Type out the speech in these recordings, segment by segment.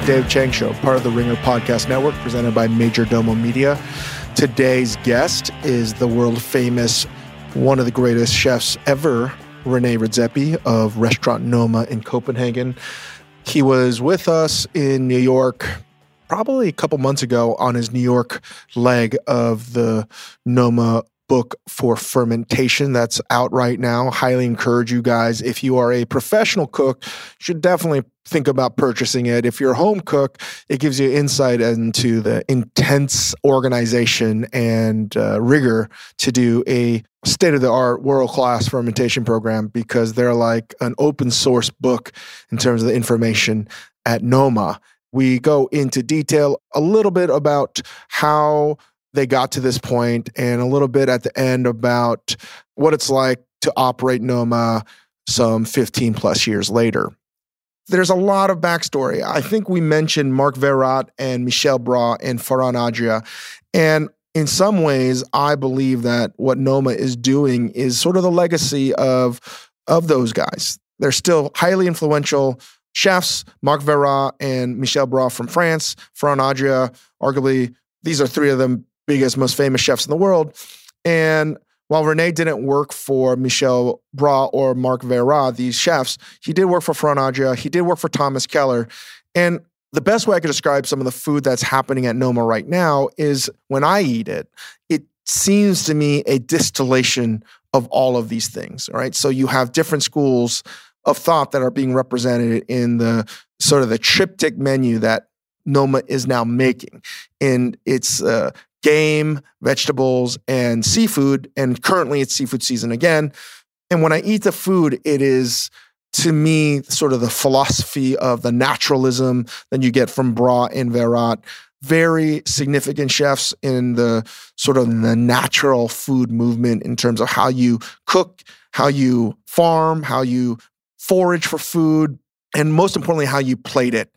the David Chang Show, part of the Ringer Podcast Network, presented by Majordomo Media. Today's guest is the world famous, one of the greatest chefs ever, Rene Redzepi of Restaurant Noma in Copenhagen. He was with us in New York probably a couple months ago on his New York leg of the Noma book for fermentation that's out right now. Highly encourage you guys. If you are a professional cook, should definitely think about purchasing it. If you're a home cook, it gives you insight into the intense organization and uh, rigor to do a state of the art, world class fermentation program because they're like an open source book in terms of the information at Noma. We go into detail a little bit about how they got to this point and a little bit at the end about what it's like to operate Noma some 15 plus years later. There's a lot of backstory. I think we mentioned Marc Veyrat and Michel Bras and Ferran Adria. And in some ways, I believe that what Noma is doing is sort of the legacy of, of those guys. They're still highly influential chefs, Marc Veyrat and Michel Bras from France, Ferran Adria, arguably, these are three of them biggest, most famous chefs in the world. And while Rene didn't work for Michel Bras or Marc Veyrat, these chefs, he did work for Ferran Adria. He did work for Thomas Keller. And the best way I could describe some of the food that's happening at Noma right now is when I eat it, it seems to me a distillation of all of these things. All right. So you have different schools of thought that are being represented in the sort of the triptych menu that Noma is now making. And it's uh, game, vegetables, and seafood. And currently it's seafood season again. And when I eat the food, it is to me sort of the philosophy of the naturalism that you get from Bras and Veyrat. Very significant chefs in the sort of the natural food movement in terms of how you cook, how you farm, how you forage for food, and most importantly, how you plate it.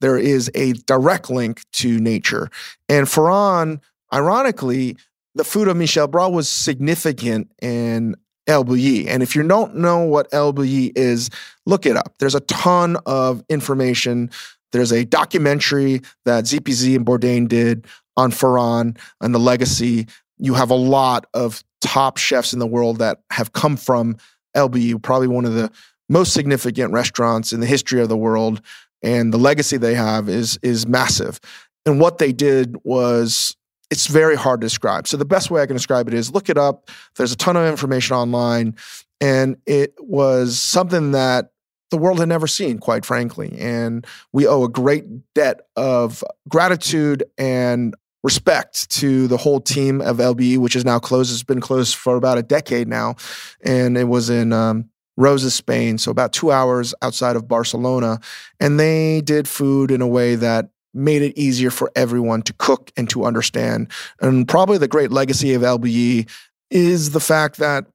There is a direct link to nature. And Ferran Ironically, the food of Michel Bras was significant in El Bulli. And if you don't know what El Bulli is, look it up. There's a ton of information. There's a documentary that ZPZ and Bourdain did on Ferran and the legacy. You have a lot of top chefs in the world that have come from El Bulli, probably one of the most significant restaurants in the history of the world. And the legacy they have is, is massive. And what they did was it's very hard to describe. So the best way I can describe it is look it up. There's a ton of information online, and it was something that the world had never seen, quite frankly. And we owe a great debt of gratitude and respect to the whole team of El Bulli, which is now closed. It's been closed for about a decade now, and it was in. Um, Roses, Spain, so about two hours outside of Barcelona. And they did food in a way that made it easier for everyone to cook and to understand. And probably the great legacy of Bulli is the fact that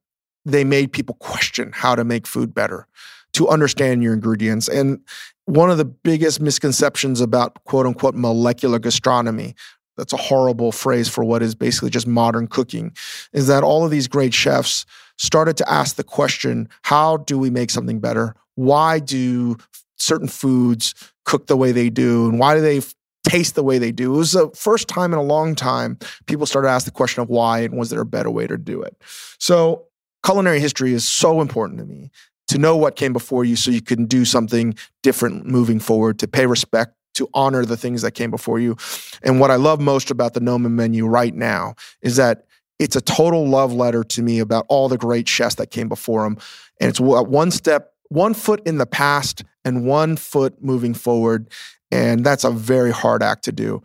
they made people question how to make food better, to understand your ingredients. And one of the biggest misconceptions about quote unquote molecular gastronomy, that's a horrible phrase for what is basically just modern cooking, is that all of these great chefs started to ask the question how do we make something better? Why do certain foods cook the way they do and why do they taste the way they do. It was the first time in a long time people started to ask the question of why and was there a better way to do it. So culinary history is so important to me to know what came before you so you can do something different moving forward, to pay respect, to honor the things that came before you. And what I love most about the Noma menu right now is that it's a total love letter to me about all the great chefs that came before them. And it's one step one foot in the past and one foot moving forward. And that's a very hard act to do.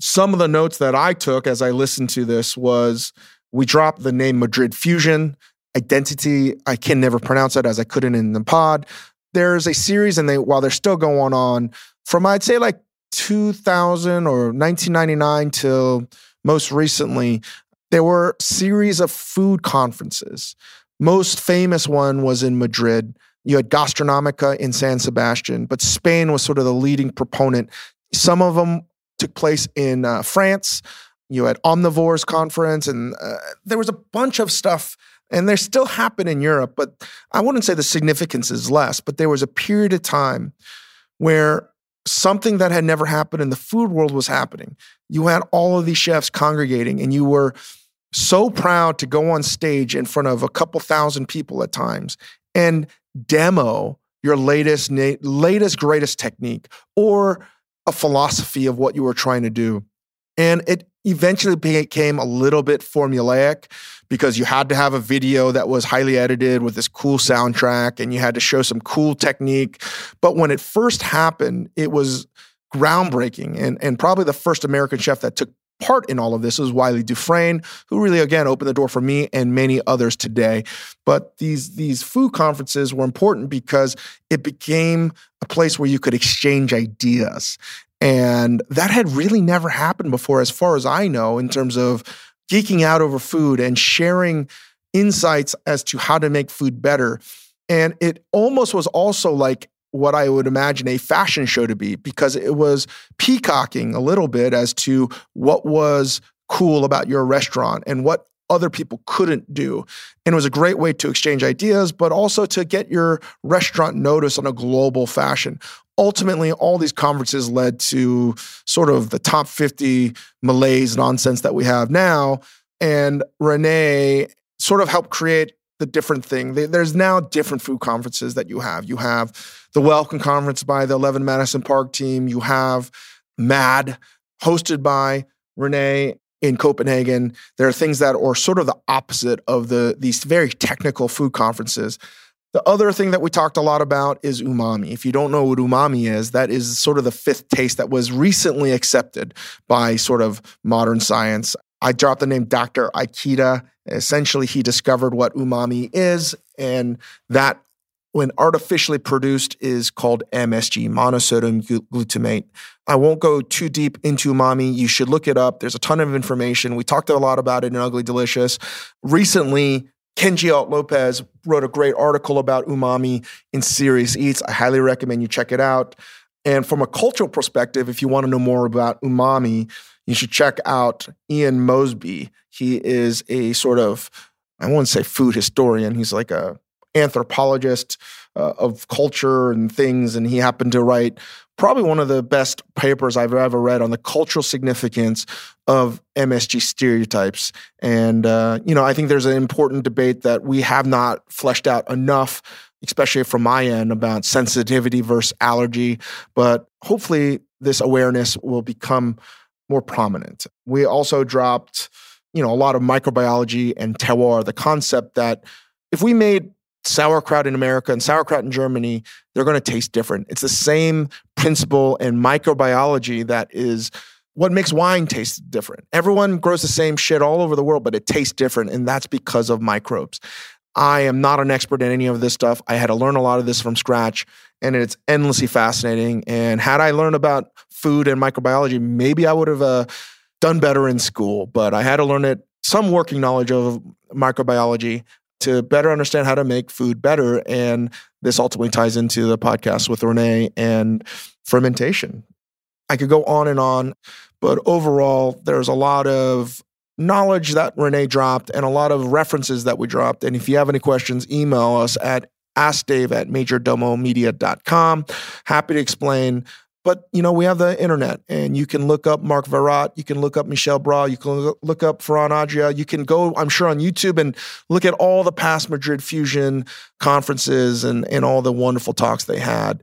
Some of the notes that I took as I listened to this was we dropped the name Madrid Fusion, Identity. I can never pronounce it as I couldn't in the pod. There's a series, and they while they're still going on from I'd say like 2000 or 1999 till most recently, there were series of food conferences. Most famous one was in Madrid you had Gastronomika in San Sebastian, but Spain was sort of the leading proponent. Some of them took place in uh, France. You had Omnivores Conference, and uh, there was a bunch of stuff, and they still happen in Europe, but I wouldn't say the significance is less. But there was a period of time where something that had never happened in the food world was happening. You had all of these chefs congregating, and you were so proud to go on stage in front of a couple thousand people at times and demo your latest latest greatest technique or a philosophy of what you were trying to do and it eventually became a little bit formulaic because you had to have a video that was highly edited with this cool soundtrack and you had to show some cool technique. But when it first happened, it was groundbreaking and, and probably the first American chef that took part in all of this was Wylie Dufresne, who really again opened the door for me and many others today. But these these food conferences were important because it became a place where you could exchange ideas. And that had really never happened before, as far as I know, in terms of geeking out over food and sharing insights as to how to make food better. And it almost was also like what I would imagine a fashion show to be because it was peacocking a little bit as to what was cool about your restaurant and what other people couldn't do. And it was a great way to exchange ideas, but also to get your restaurant noticed on a global fashion ultimately all these conferences led to sort of the top 50 malaise nonsense that we have now and renee sort of helped create the different thing there's now different food conferences that you have you have the welcome conference by the 11 madison park team you have mad hosted by renee in Copenhagen. There are things that are sort of the opposite of the these very technical food conferences. The other thing that we talked a lot about is umami. If you don't know what umami is, that is sort of the fifth taste that was recently accepted by sort of modern science. I dropped the name Dr. Ikeda. Essentially, he discovered what umami is, and that, when artificially produced, is called MSG, monosodium glutamate. I won't go too deep into umami. You should look it up. There's a ton of information. We talked a lot about it in Ugly Delicious. Recently, Kenji Alt Lopez wrote a great article about umami in Serious Eats. I highly recommend you check it out. And from a cultural perspective, if you want to know more about umami, you should check out Ian Mosby. He is a sort of, I won't say food historian, he's like a anthropologist uh, of culture and things. And he happened to write probably one of the best papers I've ever read on the cultural significance of MSG stereotypes. And, uh, you know, I think there's an important debate that we have not fleshed out enough, especially from my end, about sensitivity versus allergy. But hopefully, this awareness will become more prominent. We also dropped, you know, a lot of microbiology and terroir, the concept that if we made sauerkraut in America and sauerkraut in Germany, they're going to taste different. It's the same principle and microbiology that is what makes wine taste different. Everyone grows the same shit all over the world, but it tastes different, and that's because of microbes. I am not an expert in any of this stuff. I had to learn a lot of this from scratch, and it's endlessly fascinating. And had I learned about food and microbiology, maybe I would have uh, done better in school, but I had to learn it some working knowledge of microbiology to better understand how to make food better. And this ultimately ties into the podcast with Renee and fermentation. I could go on and on, but overall, there's a lot of knowledge that Renee dropped and a lot of references that we dropped. And if you have any questions, email us at askdave at majordomomedia.com. Happy to explain but you know, we have the internet, and you can look up Marc Veyrat, you can look up Michel Bras, you can look up Ferran Adria, you can go, I'm sure, on YouTube and look at all the past Madrid Fusion conferences and and all the wonderful talks they had.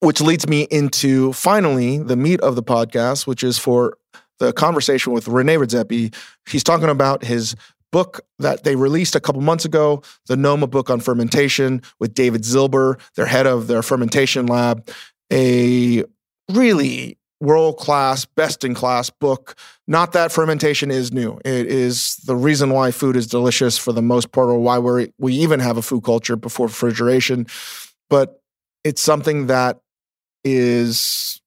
Which leads me into finally the meat of the podcast, which is for the conversation with Rene Redzepi. He's talking about his book that they released a couple months ago, the Noma book on fermentation with David Zilber, their head of their fermentation lab, a really world class, best in class book. Not that fermentation is new. It is the reason why food is delicious for the most part, or why we we even have a food culture before refrigeration. But it's something that is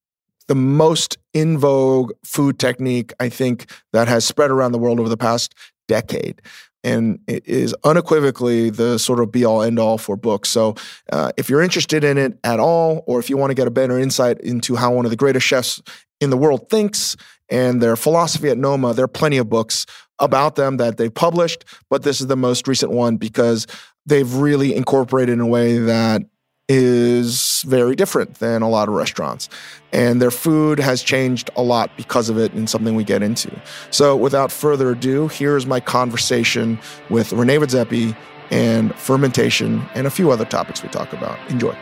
the most in vogue food technique I think that has spread around the world over the past decade and it is unequivocally the sort of be all end all for books. So, uh, if you're interested in it at all, or if you want to get a better insight into how one of the greatest chefs in the world thinks and their philosophy at Noma, there are plenty of books about them that they've published, but this is the most recent one because they've really incorporated in a way that is very different than a lot of restaurants. And their food has changed a lot because of it and something we get into. So without further ado, here's my conversation with Rene Redzepi and fermentation and a few other topics we talk about. Enjoy.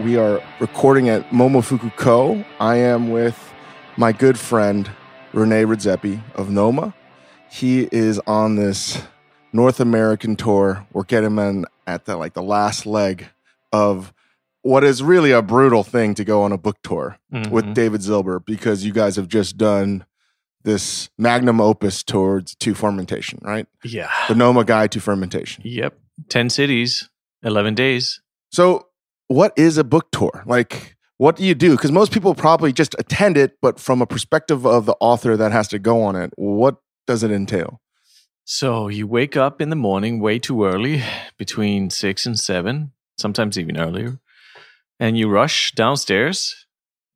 We are recording at Momofuku Ko. I am with my good friend Rene Redzepi of Noma. He is on this North American tour. We're getting him at the like the last leg of what is really a brutal thing to go on a book tour mm-hmm. with David Zilber because you guys have just done this magnum opus towards to fermentation, right? Yeah. The Noma Guide to Fermentation. Yep. 10 cities, 11 days. So what is a book tour? Like, what do you do? Because most people probably just attend it, but from a perspective of the author that has to go on it, what does it entail? So you wake up in the morning way too early, between six and seven, sometimes even earlier, and you rush downstairs,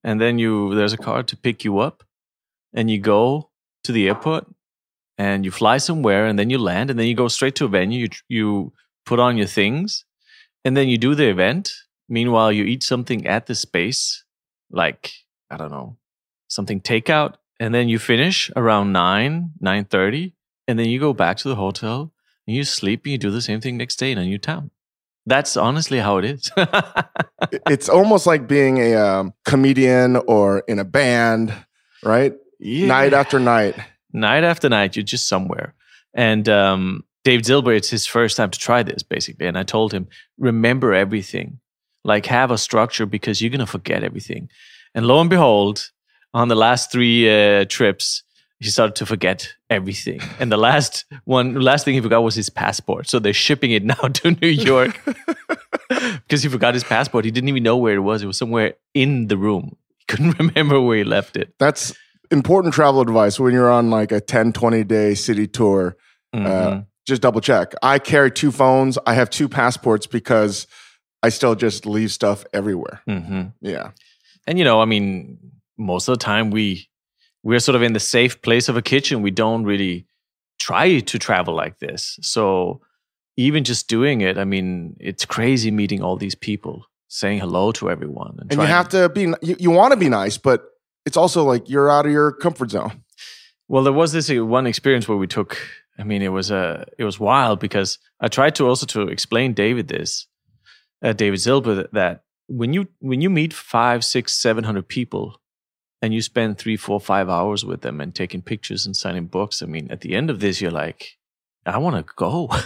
and then you there's a car to pick you up, and you go to the airport, and you fly somewhere, and then you land, and then you go straight to a venue. You you put on your things, and then you do the event, Meanwhile, you eat something at the space, like, I don't know, something takeout, and then you finish around 9, 9.30, and then you go back to the hotel and you sleep and you do the same thing next day in a new town. That's honestly how it is. it's almost like being a um, comedian or in a band, right? Yeah. Night after night. Night after night, you're just somewhere. And um, Dave Zilber, it's his first time to try this, basically. And I told him, remember everything like have a structure because you're gonna forget everything. And lo and behold, on the last three uh, trips, he started to forget everything. And the last one, last thing he forgot was his passport. So they're shipping it now to New York because he forgot his passport. He didn't even know where it was. It was somewhere in the room. He couldn't remember where he left it. That's important travel advice when you're on like a 10, 20 day city tour. Uh, mm-hmm. Uh, just double check. I carry two phones. I have two passports because I still just leave stuff everywhere. Mm-hmm. Yeah. And, you know, I mean, most of the time we, we're sort of in the safe place of a kitchen. We don't really try to travel like this. So even just doing it, I mean, it's crazy meeting all these people, saying hello to everyone. And, and you have to be, you, you want to be nice, but it's also like you're out of your comfort zone. Well, there was this uh, one experience where we took, I mean, it was a, uh, it was wild because I tried to also to explain David this uh, David Zilber that when you when you meet five, six, seven hundred people, and you spend three, four, five hours with them and taking pictures and signing books, I mean, at the end of this, you're like, I want to go.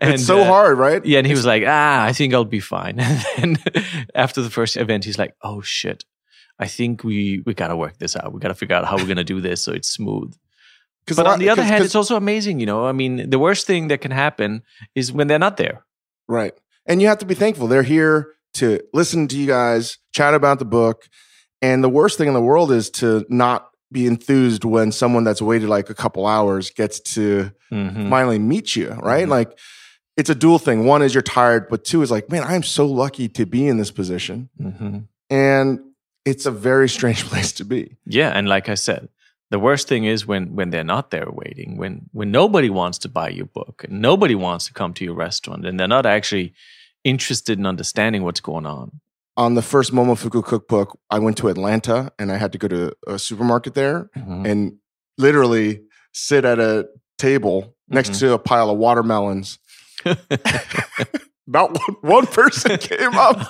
and, it's so uh, hard, right? Yeah, and he was like, "Ah, I think I'll be fine." And then after the first event, he's like, "Oh shit, I think we we gotta work this out. We gotta figure out how we're gonna do this so it's smooth." But on the other hand, it's also amazing, you know. I mean, the worst thing that can happen is when they're not there. Right. And you have to be thankful. They're here to listen to you guys, chat about the book. And the worst thing in the world is to not be enthused when someone that's waited like a couple hours gets to mm-hmm. finally meet you, right? Mm-hmm. Like it's a dual thing. One is you're tired, but two is like, man, I'm so lucky to be in this position. Mm-hmm. And it's a very strange place to be. Yeah. And like I said, the worst thing is when when they're not there waiting when when nobody wants to buy your book and nobody wants to come to your restaurant and they're not actually interested in understanding what's going on on the first momofuku cookbook i went to atlanta and i had to go to a supermarket there mm-hmm. and literally sit at a table next mm-hmm. to a pile of watermelons not one, one person came up.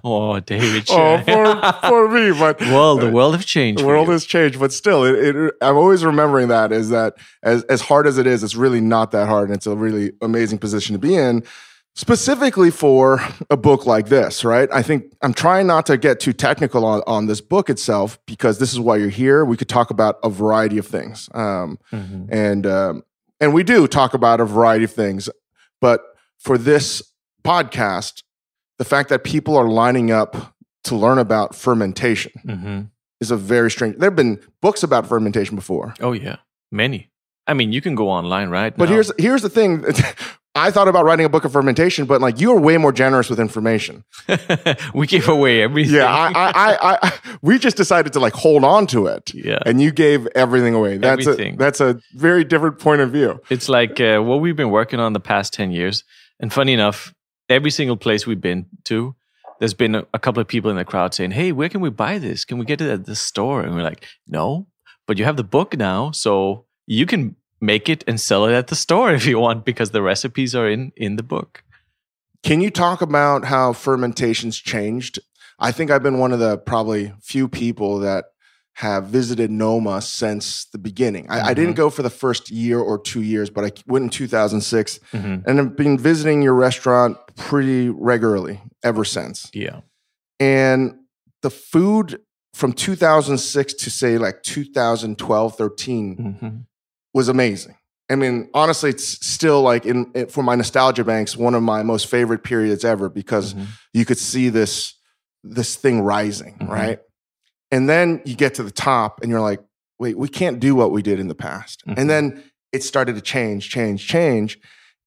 oh, David. Oh, for, for me, but well, the world has changed. The world has changed, but still, it, it, I'm always remembering that is that as as hard as it is, it's really not that hard, and it's a really amazing position to be in. Specifically for a book like this, right? I think I'm trying not to get too technical on, on this book itself because this is why you're here. We could talk about a variety of things, um, mm-hmm. and um, and we do talk about a variety of things, but for this podcast, the fact that people are lining up to learn about fermentation mm-hmm. is a very strange. There have been books about fermentation before. Oh yeah, many. I mean, you can go online, right? But now. here's here's the thing: I thought about writing a book of fermentation, but like you were way more generous with information. we gave away everything. Yeah, I, I, I, I, we just decided to like hold on to it. Yeah. and you gave everything away. That's Everything. a that's a very different point of view. It's like uh, what we've been working on the past 10 years. And funny enough, every single place we've been to, there's been a, a couple of people in the crowd saying, Hey, where can we buy this? Can we get it at the store? And we're like, No, but you have the book now. So you can make it and sell it at the store if you want because the recipes are in in the book. Can you talk about how fermentation's changed? I think I've been one of the probably few people that have visited Noma since the beginning. I, I didn't go for the first year or two years, but I went in 2006 Mhm. and have been visiting your restaurant pretty regularly ever since. Yeah. And the food from 2006 to say like 2012, 13 hmm was amazing. I mean, honestly, it's still like in, in for my nostalgia banks, one of my most favorite periods ever because Mhm. you could see this this thing rising, Mhm. right? And then you get to the top and you're like, wait, we can't do what we did in the past. Mhm. And then it started to change, change, change.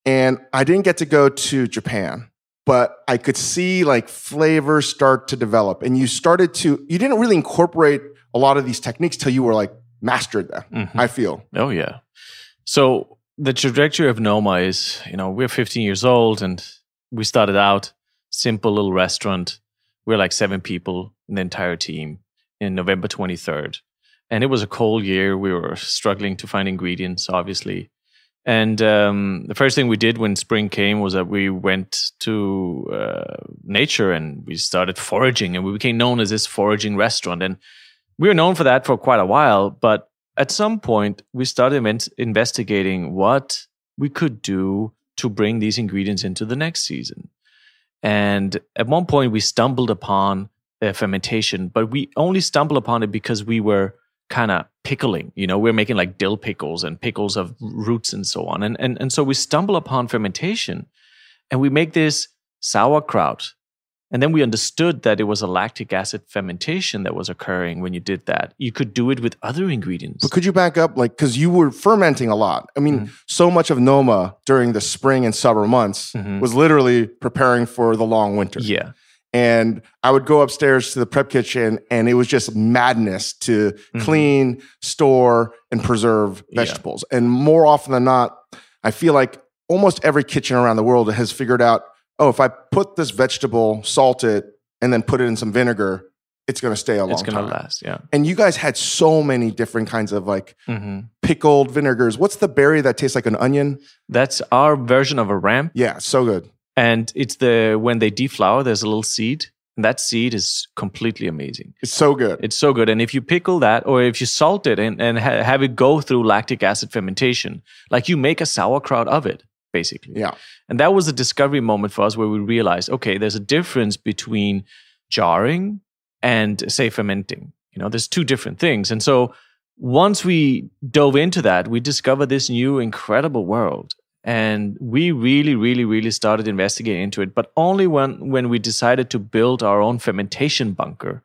And I didn't get to go to Japan, but I could see like flavors start to develop. And you started to, you didn't really incorporate a lot of these techniques till you were like mastered them, Mhm. I feel. Oh yeah. So the trajectory of Noma is, you know, we're 15 years old and we started out simple little restaurant. We're like seven people in the entire team in November 23rd. And it was a cold year. We were struggling to find ingredients, obviously. And um, the first thing we did when spring came was that we went to uh, nature and we started foraging, and we became known as this foraging restaurant. And we were known for that for quite a while. But at some point, we started investigating what we could do to bring these ingredients into the next season. And at one point, we stumbled upon uh, fermentation, but we only stumbled upon it because we were kind of pickling. You know, we're making like dill pickles and pickles of roots and so on. And, and, and so we stumble upon fermentation and we make this sauerkraut. And then we understood that it was a lactic acid fermentation that was occurring when you did that. You could do it with other ingredients. But could you back up, like, because you were fermenting a lot? I mean, Mhm. so much of Noma during the spring and summer months Mhm. was literally preparing for the long winter. yeah. And I would go upstairs to the prep kitchen, and it was just madness to Mhm. clean, store, and preserve Yeah. vegetables. And more often than not, I feel like almost every kitchen around the world has figured out oh, if I put this vegetable, salt it, and then put it in some vinegar, it's going to stay a long It's going time. to last. Yeah. And you guys had so many different kinds of like hmm pickled vinegars. What's the berry that tastes like an onion? That's our version of a ramp. Yeah, so good. And it's the when they deflower, there's a little seed. And that seed is completely amazing. It's so good. It's so good. And if you pickle that or if you salt it and, and ha- have it go through lactic acid fermentation, like you make a sauerkraut of it, basically. yeah. And that was a discovery moment for us where we realized, okay, there's a difference between jarring and say fermenting. You know, there's two different things. And so once we dove into that, we discovered this new incredible world. And we really, really, really started investigating into it, but only when when we decided to build our own fermentation bunker.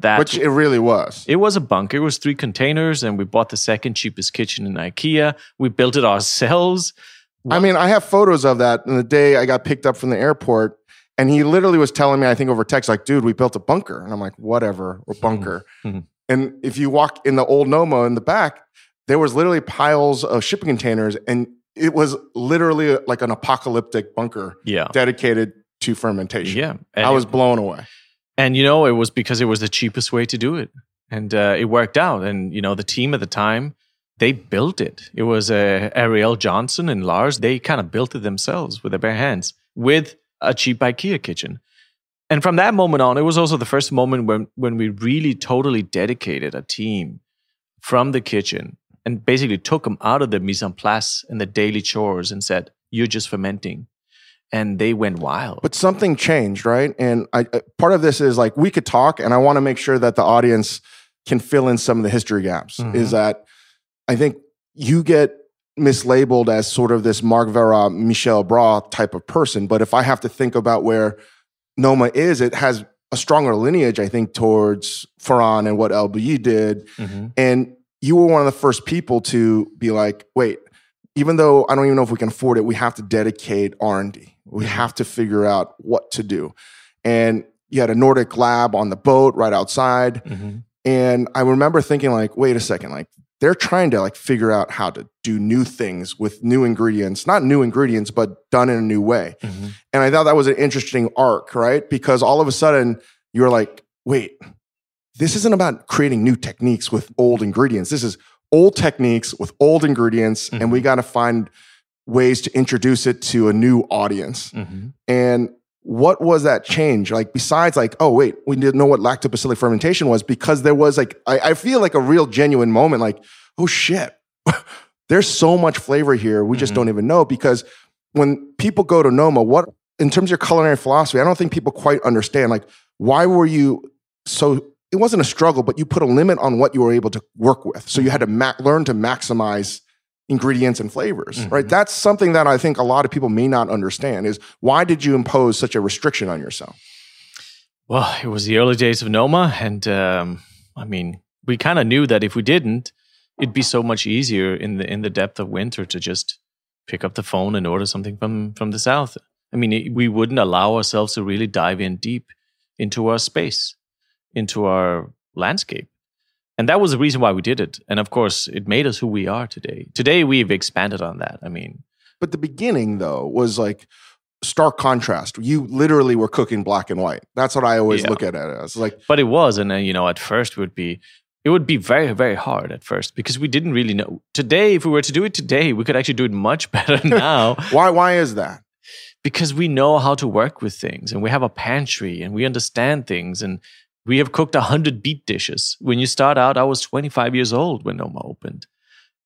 That Which it really was. it was a bunker. It was three containers, and we bought the second cheapest kitchen in IKEA. We built it ourselves. I mean, I have photos of that. And the day I got picked up from the airport, and he literally was telling me, I think over text, like, dude, we built a bunker. And I'm like, whatever, or bunker. Mhm. and if you walk in the old Noma in the back, there was literally piles of shipping containers, and it was literally like an apocalyptic bunker Yeah, dedicated to fermentation. yeah. And I was it- blown away. and you know, it was because it was the cheapest way to do it, and uh, it worked out. And you know, the team at the time they built it. It was uh, Arielle Johnson and Lars. They kind of built it themselves with their bare hands with a cheap IKEA kitchen. And from that moment on, it was also the first moment when when we really totally dedicated a team from the kitchen and basically took them out of the mise en place and the daily chores and said, "You're just fermenting," and they went wild. But something changed, right? And I, part of this is like we could talk, and I want to make sure that the audience can fill in some of the history gaps. Mhm. Is that I think you get mislabeled as sort of this Marc Veyrat, Michel Bras type of person. But if I have to think about where Noma is, it has a stronger lineage, I think, towards Ferran and what El Bulli did. Mhm. And you were one of the first people to be like, wait, even though I don't even know if we can afford it, we have to dedicate R and D. We have to figure out what to do. And you had a Nordic lab on the boat right outside. Mhm. And I remember thinking, like, wait a second, like they're trying to like figure out how to do new things with new ingredients, not new ingredients, but done in a new way. Mhm. And I thought that was an interesting arc, right? Because all of a sudden you're like, wait, this isn't about creating new techniques with old ingredients. This is old techniques with old ingredients, and we got to find ways to introduce it to a new audience. Mhm. And what was that change? Like, besides, like, oh, wait, we didn't know what lactobacillic fermentation was because there was like, I, I feel like a real genuine moment, like, oh shit, there's so much flavor here. We just Mhm. don't even know because when people go to Noma, what, in terms of your culinary philosophy, I don't think people quite understand, like, why were you so, it wasn't a struggle, but you put a limit on what you were able to work with. So you had to ma- learn to maximize ingredients and flavors, right? Mhm. That's something that I think a lot of people may not understand is why did you impose such a restriction on yourself? Well, it was the early days of Noma, and um, I mean, we kind of knew that if we didn't, it'd be so much easier in the in the depth of winter to just pick up the phone and order something from from the south. I mean, it, we wouldn't allow ourselves to really dive in deep into our space, into our landscape. And that was the reason why we did it. And of course, it made us who we are today. Today, we've expanded on that. I mean, But the beginning though was like stark contrast. You literally were cooking black and white. That's what I always Yeah. look at it as. Like, but it was and then you know at first it would be it would be very very hard at first because we didn't really know today if we were to do it today we could actually do it much better now why why is that? because we know how to work with things and we have a pantry and we understand things and we have cooked 100 beet dishes. When you start out i was 25 years old when noma opened.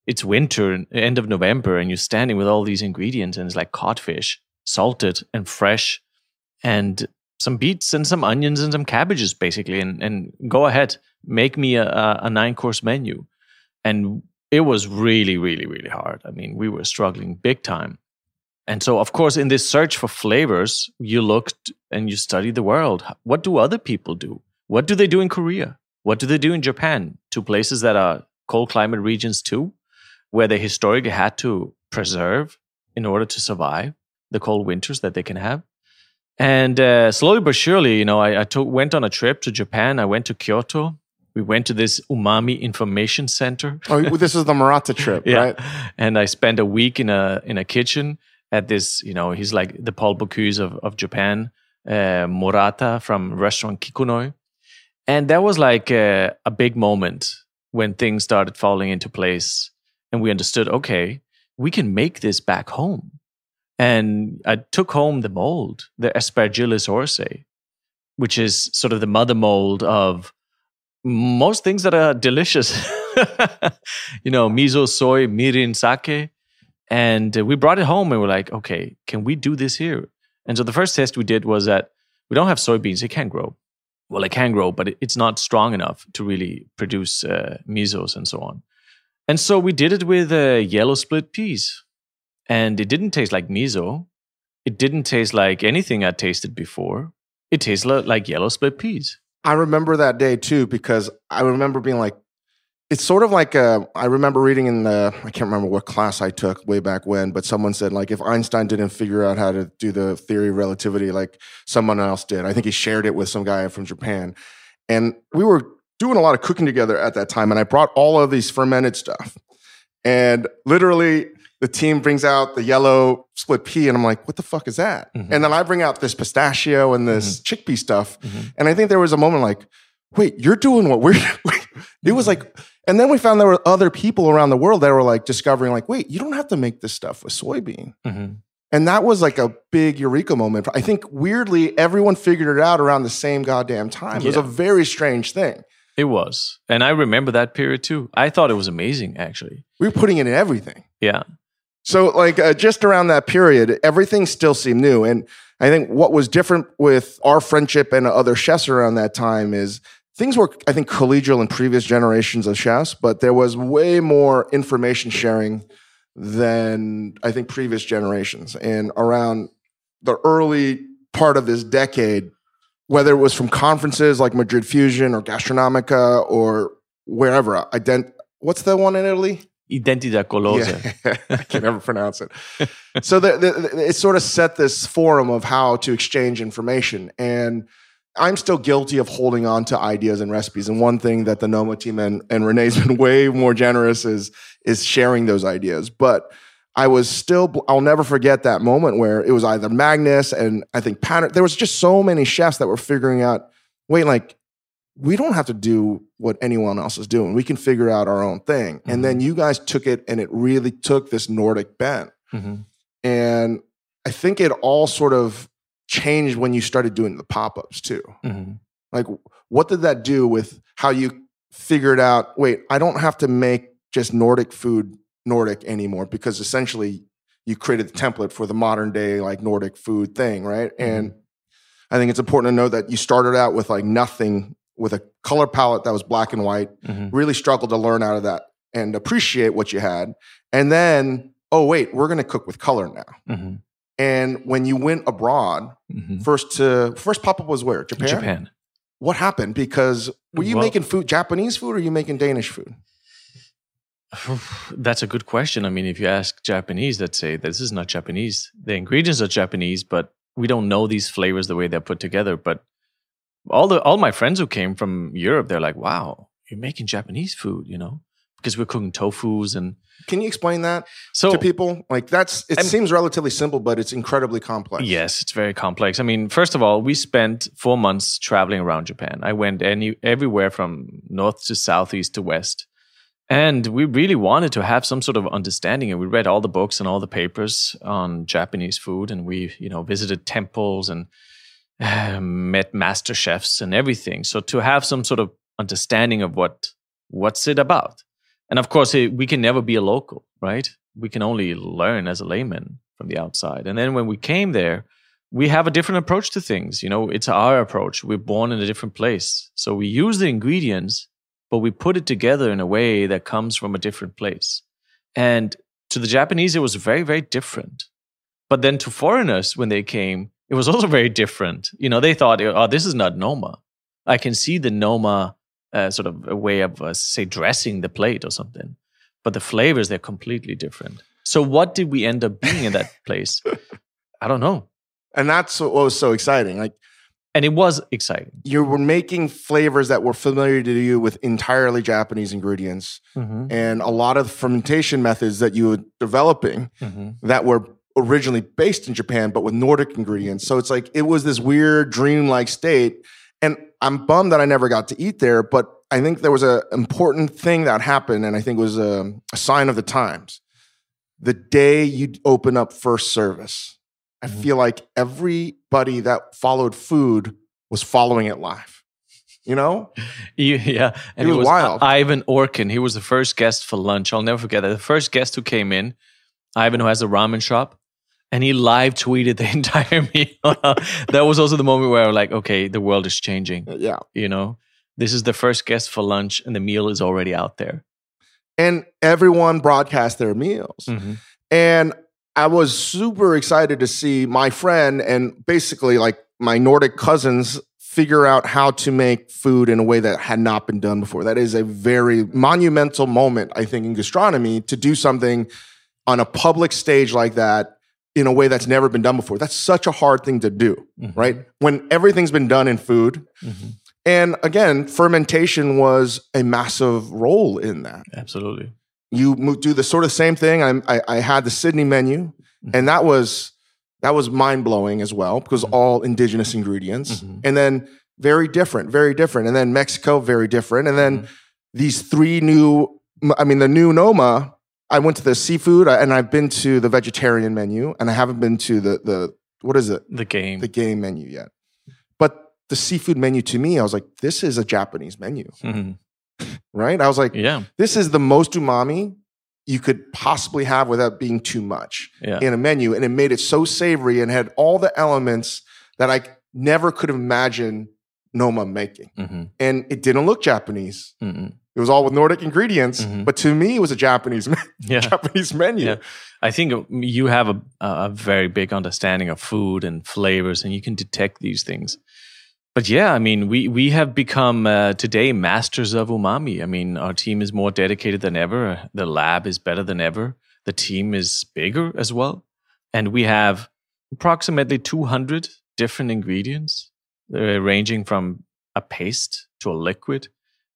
It's winter end of november and you're standing with all these ingredients and it's like codfish salted and fresh and some beets and some onions and some cabbages basically and, and go ahead. Make me a, a, nine course menu. And it was really really really hard. I mean we were struggling big time. And so, of course, in this search for flavors, you looked and you studied the world. What do other people do? What do they do in Korea? What do they do in Japan? Two places that are cold climate regions too, where they historically had to preserve in order to survive the cold winters that they can have. And uh, slowly but surely, you know, I, I took, went on a trip to Japan. I went to Kyoto. We went to this umami information center. Oh, this is the Murata trip, right? And I spent a week in a in a kitchen at this, you know, he's like the Paul Bocuse of, of Japan, uh, Murata from restaurant Kikunoi. And that was like a, a big moment when things started falling into place and we understood, okay, we can make this back home. And I took home the mold, the Aspergillus oryzae, which is sort of the mother mold of most things that are delicious. you know, miso, soy, mirin, sake. And we brought it home and we're like, okay, can we do this here? And so the first test we did was that we don't have soybeans, it can't grow. Well, it can grow, but it- it's not strong enough to really produce uh, misos and so on. And so we did it with uh, yellow split peas. And it didn't taste like miso. It didn't taste like anything I'd tasted before. It tasted like yellow split peas. I remember that day too because I remember being like, it's sort of like uh, I remember reading in the I can't remember what class I took way back when, but someone said like if Einstein didn't figure out how to do the theory of relativity like someone else did, I think he shared it with some guy from Japan, and we were doing a lot of cooking together at that time, and I brought all of these fermented stuff, and literally the team brings out the yellow split pea, and I'm like, what the fuck is that? Mhm. And then I bring out this pistachio and this chickpea stuff, Mhm. and I think there was a moment like, wait, you're doing what we're. It was like, and then we found there were other people around the world that were like discovering, like, wait, you don't have to make this stuff with soybean. Mhm. And that was like a big eureka moment. I think weirdly, everyone figured it out around the same goddamn time. It was a very strange thing. It was. And I remember that period too. I thought it was amazing, actually. We were putting it in everything. Yeah. So, like, uh, just around that period, everything still seemed new. And I think what was different with our friendship and other chefs around that time is things were, I think, collegial in previous generations of chefs, but there was way more information sharing than I think previous generations. And around the early part of this decade, whether it was from conferences like Madrid Fusion or Gastronomika or wherever, ident- what's the one in Italy? Identidad Golosa. Yeah, I can never pronounce it. So the, the, the- it sort of set this forum of how to exchange information. And I'm still guilty of holding on to ideas and recipes. And one thing that the Noma team and, and Renee's been way more generous is, is sharing those ideas. But I was still, I'll never forget that moment where it was either Magnus and I think Pattern. There was just so many chefs that were figuring out, wait, like, we don't have to do what anyone else is doing. We can figure out our own thing. And then you guys took it and it really took this Nordic bent. Mhm. And I think it all sort of changed when you started doing the pop ups too. Mhm. Like, what did that do with how you figured out, wait, I don't have to make just Nordic food Nordic anymore because essentially you created the template for the modern day, like Nordic food thing, right? And I think it's important to know that you started out with like nothing with a color palette that was black and white, Mhm. really struggled to learn out of that and appreciate what you had. And then, oh, wait, we're going to cook with color now. And when you went abroad, Mhm. first to first pop up was where Japan. Japan. What happened? Because were you Well- making food Japanese food or are you making Danish food? That's a good question. I mean, if you ask Japanese, they'd say this is not Japanese. The ingredients are Japanese, but we don't know these flavors the way they're put together. But all the all my friends who came from Europe, they're like, "Wow, you're making Japanese food," you know, because we're cooking tofu's and Can you explain that so. to people? Like that's it I'm- seems relatively simple, but it's incredibly complex. Yes, it's very complex. I mean, first of all, we spent four months traveling around Japan. I went any everywhere from north to south, east to west, and we really wanted to have some sort of understanding. And we read all the books and all the papers on Japanese food, and we, you know, visited temples and uh, met master chefs and everything. So to have some sort of understanding of what what's it about, and of course, it, we can never be a local, right? We can only learn as a layman from the outside. And then when we came there, we have a different approach to things. You know, it's our approach. We're born in a different place. So we use the ingredients, but we put it together in a way that comes from a different place. And to the Japanese, it was very, very different. But then to foreigners, when they came, it was also very different. You know, they thought, oh, this is not Noma. I can see the Noma uh, sort of a way of, uh, say, dressing the plate or something. But the flavors, they're completely different. So what did we end up being in that place? I don't know. And that's what was so exciting. Like And it was exciting. you were making flavors that were familiar to you with entirely Japanese ingredients Mm-hmm. and a lot of fermentation methods that you were developing Mm-hmm. that were originally based in Japan, but with Nordic ingredients. So it's like it was this weird dream-like state. I'm bummed that I never got to eat there, but I think there was an important thing that happened, and I think it was a, a sign of the times. The day you open up first service, I Mhm. feel like everybody that followed food was following it live. You know? yeah, and It was wild. Ivan Orkin. He was the first guest for lunch. I'll never forget that. The first guest who came in, Ivan, who has a ramen shop, and he live tweeted the entire meal. that was also the moment where I was like, okay, the world is changing. Yeah. You know, this is the first guest for lunch, and the meal is already out there. And everyone broadcast their meals. Mhm. And I was super excited to see my friend and basically like my Nordic cousins figure out how to make food in a way that had not been done before. That is a very monumental moment, I think, in gastronomy to do something on a public stage like that in a way that's never been done before. That's such a hard thing to do, Mhm. right? When everything's been done in food. Mhm. And again, fermentation was a massive role in that Absolutely. you do the sort of same thing. I, I, I had the Sydney menu, Mhm. and that was that was mind blowing as well because Mhm. all indigenous ingredients, Mhm. and then very different, very different, and then Mexico very different, and then Mhm. these three new. I mean, the new Noma. I went to the seafood, and I've been to the vegetarian menu, and I haven't been to the the what is it The game. the game menu yet. But the seafood menu to me, I was like, this is a Japanese menu, Mhm. right? I was like, Yeah. this is the most umami you could possibly have without being too much Yeah. in a menu. And it made it so savory and had all the elements that I never could have imagined Noma making. hmm And it didn't look Japanese. hmm It was all with Nordic ingredients, Mhm. but to me, it was a Japanese Yeah. Japanese menu. Yeah. I think you have a, a very big understanding of food and flavors, and you can detect these things. but yeah, I mean, we we have become uh, today masters of umami. I mean, our team is more dedicated than ever. The lab is better than ever. The team is bigger as well, and we have approximately 200 different ingredients, uh, ranging from a paste to a liquid,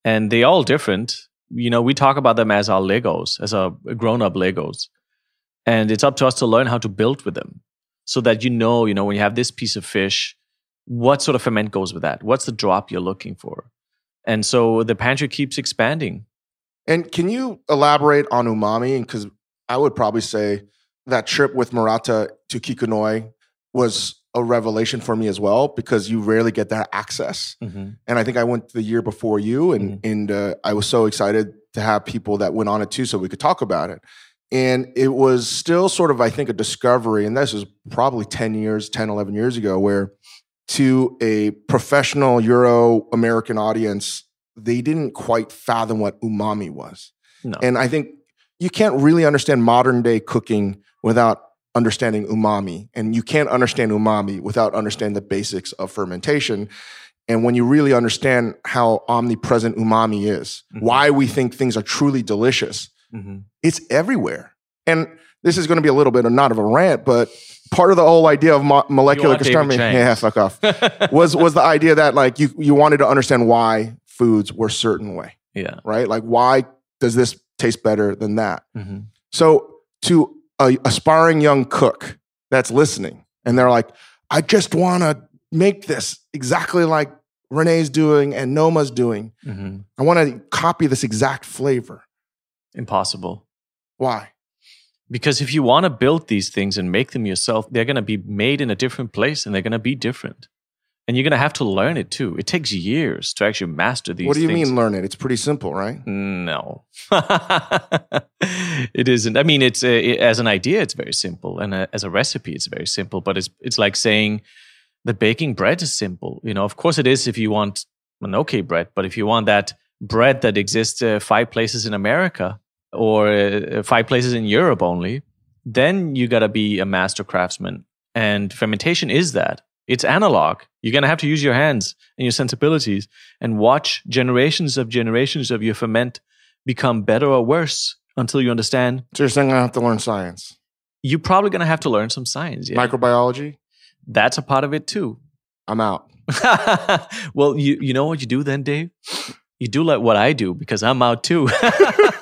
and they all different. You know, we talk about them as our Legos, as our grown-up Legos, and it's up to us to learn how to build with them, so that you know, you know, when you have this piece of fish what sort of ferment goes with that? What's the drop you're looking for? And so the pantry keeps expanding. And can you elaborate on umami? Because I would probably say that trip with Murata to Kikunoi was a revelation for me as well because you rarely get that access. Mm-hmm. And I think I went the year before you, and mm-hmm. and uh, I was so excited to have people that went on it too, so we could talk about it. And it was still sort of, I think, a discovery. And this was probably 10 years, 10, 11 years ago, where to a professional Euro American audience, they didn't quite fathom what umami was. No. And I think you can't really understand modern day cooking without understanding umami. And you can't understand umami without understanding the basics of fermentation. And when you really understand how omnipresent umami is, mm-hmm. why we think things are truly delicious, mm-hmm. it's everywhere. And this is going to be a little bit of not of a rant, but part of the whole idea of mo- molecular gastronomy, yeah, fuck off, was was the idea that like you you wanted to understand why foods were certain way, yeah, right? Like why does this taste better than that? Mm-hmm. So to a aspiring young cook that's listening, and they're like, I just want to make this exactly like René's doing and Noma's doing. Mm-hmm. I want to copy this exact flavor. Impossible. Why? Because if you want to build these things and make them yourself, they're going to be made in a different place and they're going to be different. And you're going to have to learn it too. It takes years to actually master these What do you things. mean learn it? It's pretty simple, right? No. it isn't. I mean, it's uh, it, as an idea it's very simple and uh, as a recipe it's very simple, but it's it's like saying that baking bread is simple. You know, of course it is if you want an okay bread, but if you want that bread that exists uh, five places in America, or uh, five places in Europe only, then you got to be a master craftsman. And fermentation is that. It's analog. You're going to have to use your hands and your sensibilities and watch generations of generations of your ferment become better or worse until you understand. So you're saying I have to learn science? You're probably going to have to learn some science. Yeah. Microbiology? That's a part of it too. I'm out. well, you you know what you do then, Dave? You do like what I do because I'm out too.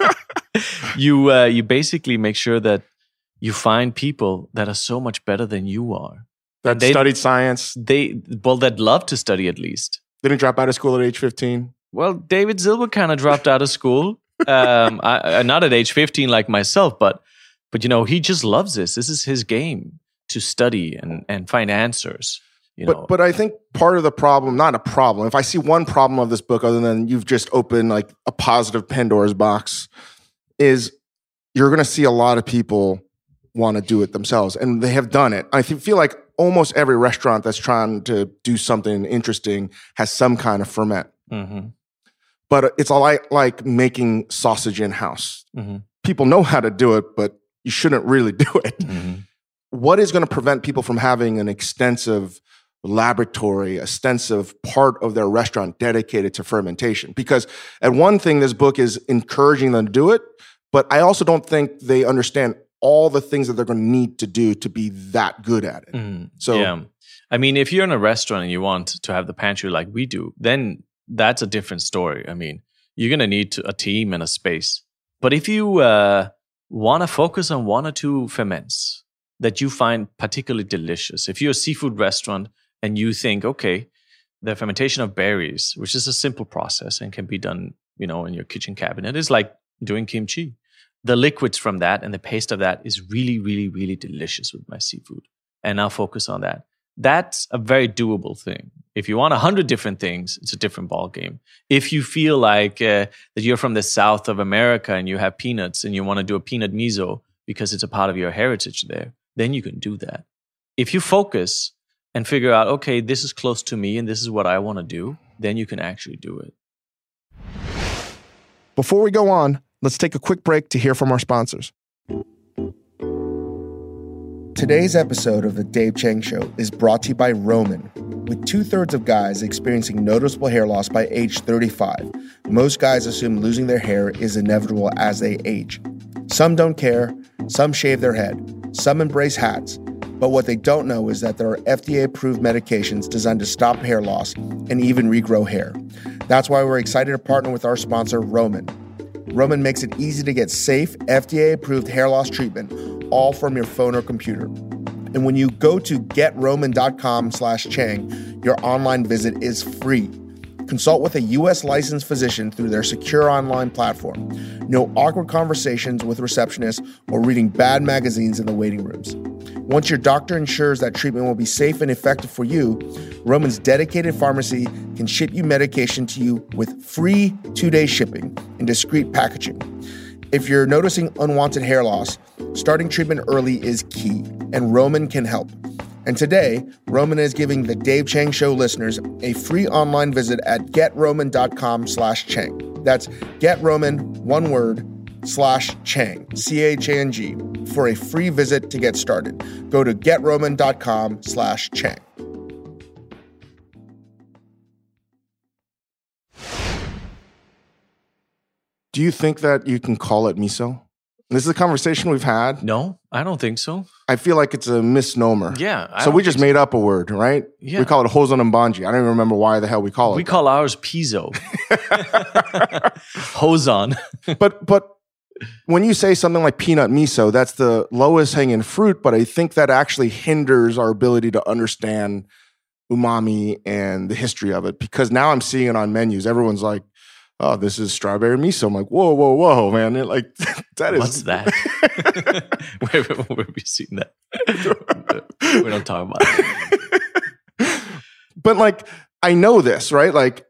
you uh, you basically make sure that you find people that are so much better than you are. That they, studied science. They well, that love to study at least. Didn't drop out of school at age fifteen. Well, David Zilber kind of dropped out of school. Um, I, not at age fifteen like myself, but but you know he just loves this. This is his game to study and and find answers. You but know. but I think part of the problem, not a problem. If I see one problem of this book, other than you've just opened like a positive Pandora's box, is you're going to see a lot of people want to do it themselves, and they have done it. I feel like almost every restaurant that's trying to do something interesting has some kind of ferment. Mm-hmm. But it's a lot like making sausage in house. Mm-hmm. People know how to do it, but you shouldn't really do it. Mm-hmm. What is going to prevent people from having an extensive laboratory, extensive part of their restaurant dedicated to fermentation. Because at one thing, this book is encouraging them to do it, but I also don't think they understand all the things that they're going to need to do to be that good at it. Mm, so, yeah. I mean, if you're in a restaurant and you want to have the pantry like we do, then that's a different story. I mean, you're going to need a team and a space. But if you uh, want to focus on one or two ferments that you find particularly delicious, if you're a seafood restaurant and you think, okay, the fermentation of berries, which is a simple process and can be done, you know, in your kitchen cabinet, is like doing kimchi. The liquids from that and the paste of that is really, really, really delicious with my seafood. And I'll focus on that. That's a very doable thing. If you want a hundred different things, it's a different ball game. If you feel like uh, that you're from the south of America and you have peanuts and you want to do a peanut miso because it's a part of your heritage there, then you can do that. If you focus and figure out, okay, this is close to me and this is what I want to do, then you can actually do it. Before we go on, let's take a quick break to hear from our sponsors. Today's episode of The Dave Chang Show is brought to you by Roman. With two thirds of guys experiencing noticeable hair loss by age 35, most guys assume losing their hair is inevitable as they age. Some don't care, some shave their head, some embrace hats, but what they don't know is that there are FDA approved medications designed to stop hair loss and even regrow hair. That's why we're excited to partner with our sponsor, Roman. Roman makes it easy to get safe, FDA approved hair loss treatment, all from your phone or computer. And when you go to getroman.com slash Chang, your online visit is free. Consult with a U.S. licensed physician through their secure online platform. No awkward conversations with receptionists or reading bad magazines in the waiting rooms. Once your doctor ensures that treatment will be safe and effective for you, Roman's dedicated pharmacy can ship you medication to you with free two day shipping and discreet packaging. If you're noticing unwanted hair loss, starting treatment early is key, and Roman can help. And today, Roman is giving the Dave Chang Show listeners a free online visit at getroman.com slash Chang. That's getroman, one word, slash Chang, C-H-A-N-G, for a free visit to get started. Go to getroman.com slash Chang. Do you think that you can call it miso? This is a conversation we've had. No, I don't think so. I feel like it's a misnomer. Yeah. I So we just made up a word, right? Yeah. We call it Hozon and Bonji. I don't even remember why the hell we call it. We call ours Peaso. Hozon. but but when you say something like peanut miso, that's the lowest hanging fruit, but I think that actually hinders our ability to understand umami and the history of it because now I'm seeing it on menus. Everyone's like, "Oh, this is strawberry miso." I'm like, "Whoa, whoa, whoa, man!" It, like that is What's that? where, where have you seen that? we don't talk about it. but like I know this, right? Like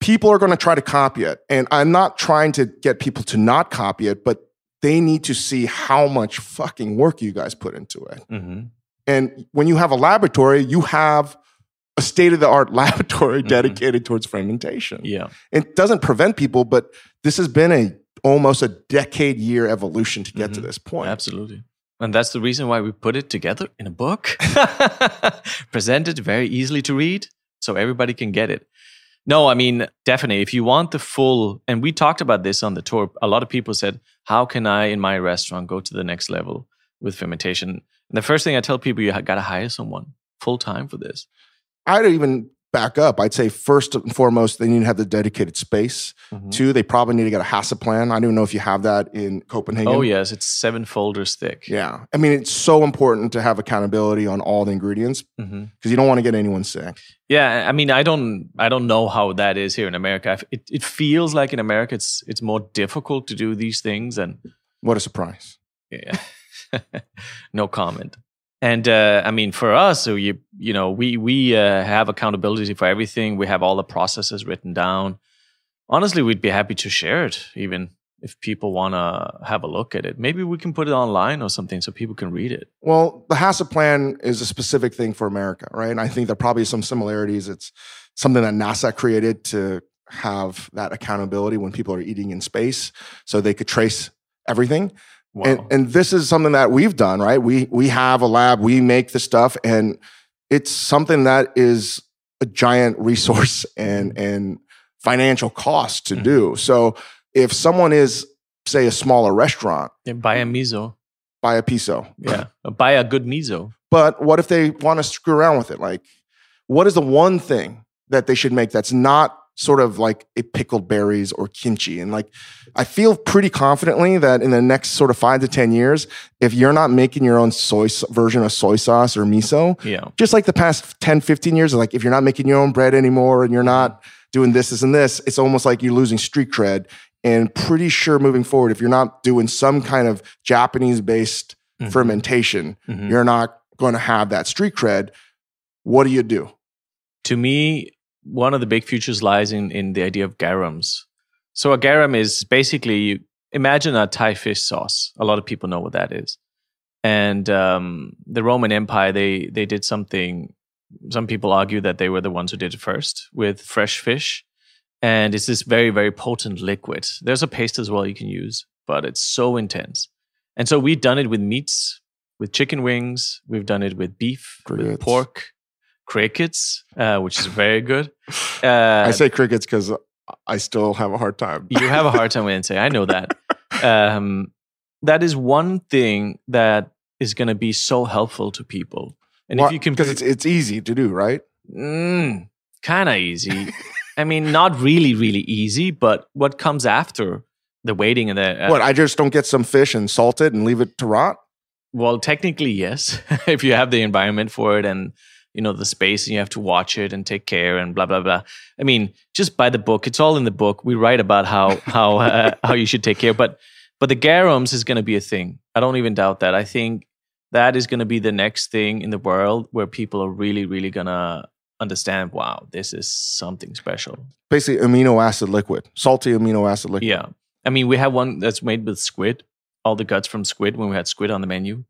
people are going to try to copy it, and I'm not trying to get people to not copy it, but they need to see how much fucking work you guys put into it. hmm And when you have a laboratory, you have a state of the art laboratory Mhm. dedicated towards fermentation. Yeah. It doesn't prevent people, but this has been a almost a decade year evolution to get to Mhm. this point. Absolutely. And that's the reason why we put it together in a book, presented very easily to read so everybody can get it. No, I mean, definitely, if you want the full, and we talked about this on the tour, a lot of people said, How can I, in my restaurant, go to the next level with fermentation? And the first thing I tell people, you got to hire someone full time for this. I'd even back up. I'd say first and foremost, they need to have the dedicated space. Mhm. Two, they probably need to get a HACCP plan. I don't know if you have that in Copenhagen. Oh, yes, it's seven folders thick. Yeah. I mean, it's so important to have accountability on all the ingredients because you don't want to get anyone sick. Yeah, I mean, I don't, I don't know how that is here in America. It, it feels like in America, it's, it's more difficult to do these things, and What a surprise. yeah, no comment. And uh, I mean, for us, so you, you know, we we uh, have accountability for everything. We have all the processes written down. Honestly, we'd be happy to share it, even if people want to have a look at it. Maybe we can put it online or something so people can read it. Well, the HACCP plan is a specific thing for America, right? And I think there are probably some similarities. It's something that NASA created to have that accountability when people are eating in space so they could trace everything. Wow. And, and this is something that we've done, right? We we have a lab, we make the stuff, and it's something that is a giant resource and mm-hmm. and financial cost to do. Mm-hmm. So if someone is, say, a smaller restaurant, Yeah, buy a miso. buy a peaso. Yeah, buy a good miso. But what if they want to screw around with it? Like, what is the one thing that they should make that's not sort of like a pickled berries or kimchi? And like, I feel pretty confidently that in the next sort of five to 10 years, if you're not making your own soy version of soy sauce or miso, Yeah. just like the past 10, 15 years, like if you're not making your own bread anymore and you're not doing this, this, and this, it's almost like you're losing street cred. And pretty sure moving forward, if you're not doing some kind of Japanese based Mhm. fermentation, Mhm. you're not going to have that street cred. What do you do? to me, one of the big futures lies in, in the idea of garums. So a garum is basically you imagine a Thai fish sauce. A lot of people know what that is. And um, the Roman Empire, they they did something. Some people argue that they were the ones who did it first with fresh fish, and it's this very very potent liquid. There's a paste as well you can use, but it's so intense. And so we've done it with meats, with chicken wings. We've done it with beef, with pork, crickets, uh, which is very good. Uh, I say crickets because I still have a hard time. you have a hard time with say. I know that. Um, that is one thing that is going to be so helpful to people. And if you can, because it's it's easy to do, right? mm, kind of easy. I mean, not really, really easy, but what comes after the waiting and the uh, what? I just don't get some fish and salt it and leave it to rot. Well, technically, yes. if you have the environment for it and you know the space and you have to watch it and take care and blah blah blah. I mean, just by the book. It's all in the book. We write about how how uh, how you should take care, but but the garums is going to be a thing. I don't even doubt that. I think that is going to be the next thing in the world where people are really really going to understand wow this is something special Basically, amino acid liquid, salty amino acid liquid. yeah i mean we have one that's made with squid all the guts from squid when we had squid on the menu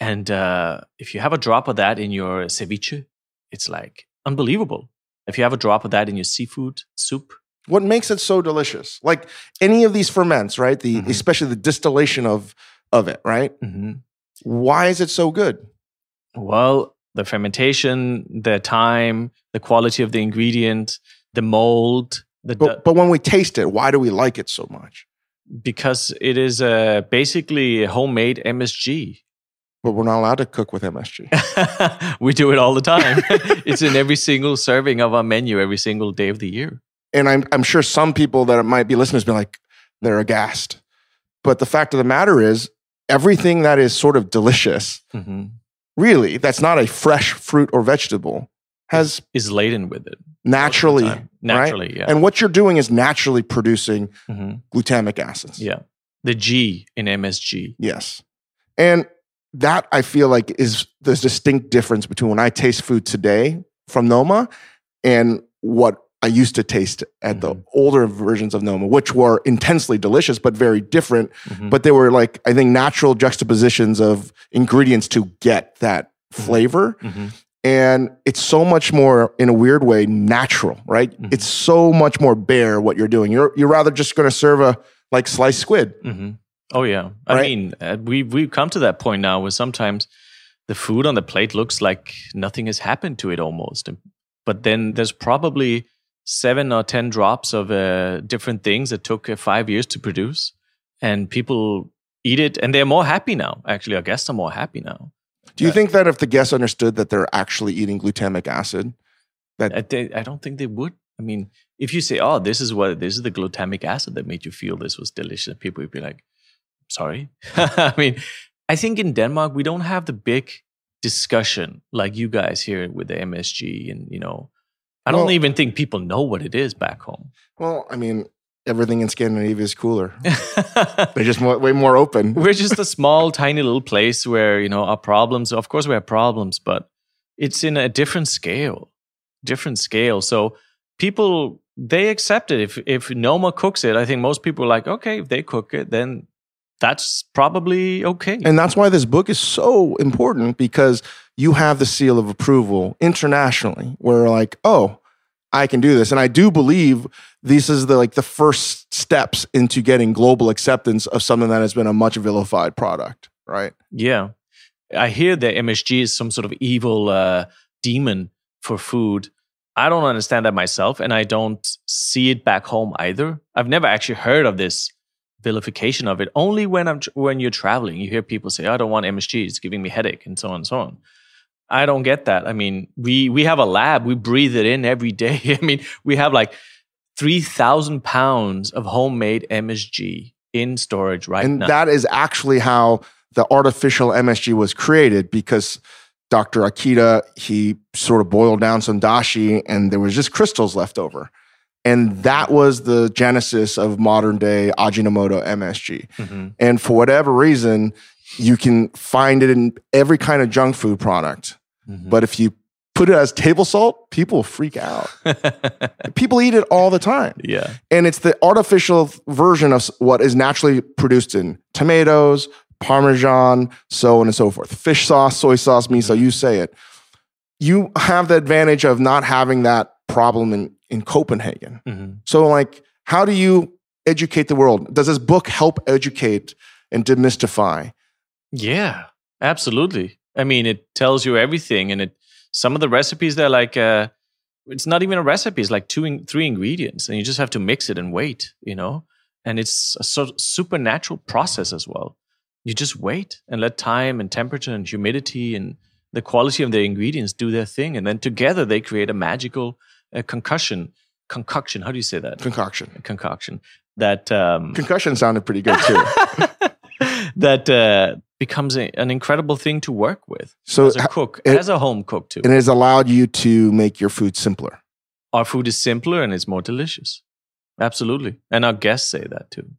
and uh, if you have a drop of that in your ceviche it's like unbelievable if you have a drop of that in your seafood soup What makes it so delicious? Like any of these ferments, right? The Mhm. especially the distillation of of it, right? Mhm. Why is it so good? well the fermentation the time the quality of the ingredient the mold the But but when we taste it, why do we like it so much? because it is uh, basically a homemade MSG. But we're not allowed to cook with MSG. we do it all the time. it's in every single serving of our menu every single day of the year. and I'm I'm sure some people that might be listeners be like they're aghast. But the fact of the matter is, everything that is sort of delicious, hmm really, that's not a fresh fruit or vegetable, has Is laden with it. most of the naturally. Naturally, yeah. and what you're doing is naturally producing hmm glutamic acids. Yeah. The G in MSG. Yes. And that I feel like is the distinct difference between when I taste food today from Noma and what I used to taste at the Mhm. older versions of Noma, which were intensely delicious but very different. Mhm. But they were like, I think, natural juxtapositions of ingredients to get that flavor. Mhm. And it's so much more, in a weird way, natural, right? Mhm. It's so much more bare what you're doing. You're, you're rather just going to serve a like sliced squid. Oh yeah, I Right? mean uh, we we've come to that point now where sometimes the food on the plate looks like nothing has happened to it almost, but then there's probably seven or ten drops of uh, different things that took uh, five years to produce, and people eat it and they're more happy now. Actually, our guests are more happy now. Do you Uh, think that if the guests understood that they're actually eating glutamic acid, that I, they, I don't think they would. I mean, if you say, "Oh, this is what this is the glutamic acid that made you feel this was delicious," people would be like, "Sorry." I mean, I think in Denmark we don't have the big discussion like you guys here with the MSG, and you know, I don't Well- even think people know what it is back home. well, I mean, everything in Scandinavia is cooler. They're just more, way more open. We're just a small, tiny little place where you know our problems. Of course, we have problems, but it's in a different scale, different scale. So people they accept it. If if Noma cooks it, I think most people are like, okay, if they cook it, then that's probably okay. And that's why this book is so important because you have the seal of approval internationally where like, oh, I can do this. And I do believe this is the like the first steps into getting global acceptance of something that has been a much vilified product, right? yeah, I hear that MSG is some sort of evil uh, demon for food. I don't understand that myself, and I don't see it back home either. I've never actually heard of this vilification of it. Only when I'm when you're traveling, you hear people say, oh, "I don't want MSG; it's giving me headache," and so on and so on. I don't get that. I mean, we we have a lab; we breathe it in every day. I mean, we have like three thousand pounds of homemade MSG in storage right and now. that is actually how the artificial MSG was created because Dr. Akita, he sort of boiled down some dashi and there was just crystals left over. And that was the genesis of modern day Ajinomoto MSG. Mhm. And for whatever reason, you can find it in every kind of junk food product. Mhm. But if you put it as table salt, people freak out. People eat it all the time yeah. and it's the artificial version of what is naturally produced in tomatoes, parmesan, so on and so forth. Fish sauce, soy sauce, miso, you say it. You have the advantage of not having that problem in, in Copenhagen. Mhm. So, like, how do you educate the world? Does this book help educate and demystify? Yeah, absolutely. I mean, it tells you everything and it some of the recipes they're like uh, it's not even a recipe it's like two in, three ingredients and you just have to mix it and wait you know and it's a sort of supernatural process as well you just wait and let time and temperature and humidity and the quality of the ingredients do their thing and then together they create a magical uh, concussion concoction how do you say that Concoction. concoction that um, Concussion sounded pretty good too. that uh, becomes a, an incredible thing to work with So as a cook, it- as a home cook too. and it has allowed you to make your food simpler. Our food is simpler and it's more delicious. Absolutely, and our guests say that too.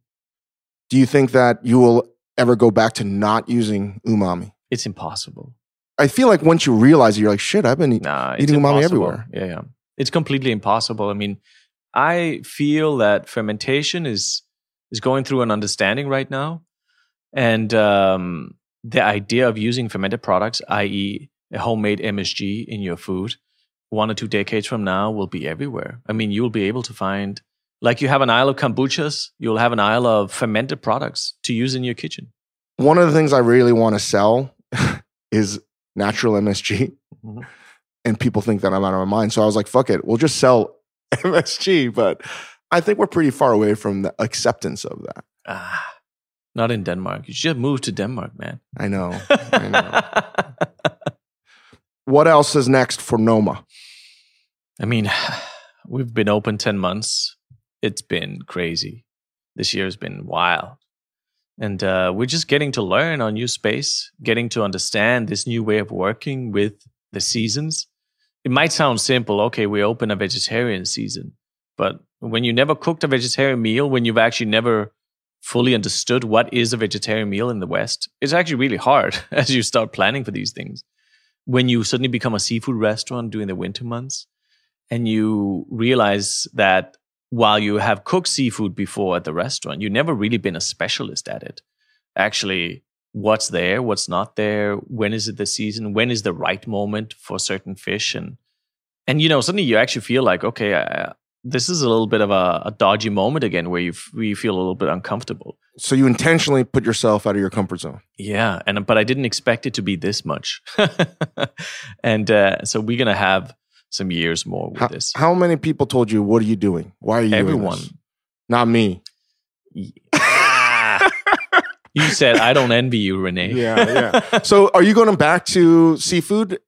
Do you think that you will ever go back to not using umami? It's impossible. I feel like once you realize it, you're like, shit, I've been eating. Nah, Eating it's umami impossible. everywhere. Yeah, yeah. It's completely impossible. I mean, I feel that fermentation is is going through an understanding right now, and um, the idea of using fermented products, i.e., a homemade MSG in your food, one or two decades from now will be everywhere. I mean, you'll be able to find. Like you have an aisle of kombuchas, you'll have an aisle of fermented products to use in your kitchen. One of the things I really want to sell is natural MSG. Mhm. And people think that I'm out of my mind. So I was like, fuck it. We'll just sell MSG. But I think we're pretty far away from the acceptance of that. Ah, not in Denmark. You should move to Denmark, man. I know. I know. what else is next for Noma? I mean, we've been open 10 months. It's been crazy. This year has been wild. And uh, we're just getting to learn our new space, getting to understand this new way of working with the seasons. It might sound simple. Okay, we open a vegetarian season. But when you never cooked a vegetarian meal, when you've actually never fully understood what is a vegetarian meal in the West, it's actually really hard as you start planning for these things. When you suddenly become a seafood restaurant during the winter months, and you realize that while you have cooked seafood before at the restaurant, you've never really been a specialist at it. Actually, what's there, what's not there, when is it the season, when is the right moment for certain fish, and and you know suddenly you actually feel like okay, I, this is a little bit of a, a dodgy moment again where you f- where you feel a little bit uncomfortable. So you intentionally put yourself out of your comfort zone. Yeah, and but I didn't expect it to be this much, and uh, so we're gonna have some years more with How, this. how many people told you, what are you doing? Why are you doing Everyone. this?" Not me. You said I don't envy you, René. Yeah, yeah. So are you going back to seafood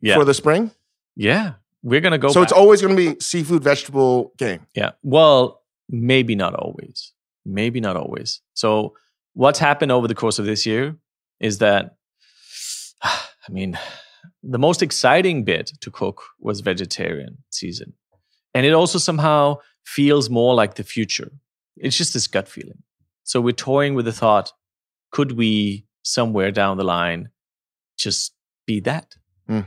yeah, for the spring? yeah. We're gonna go. so it's always going to be seafood vegetable game. yeah. Well, maybe not always. Maybe not always. So what's happened over the course of this year is that, I mean, the most exciting bit to cook was vegetarian season, and it also somehow feels more like the future. It's just this gut feeling. So we're toying with the thought: could we somewhere down the line just be that? Hmm.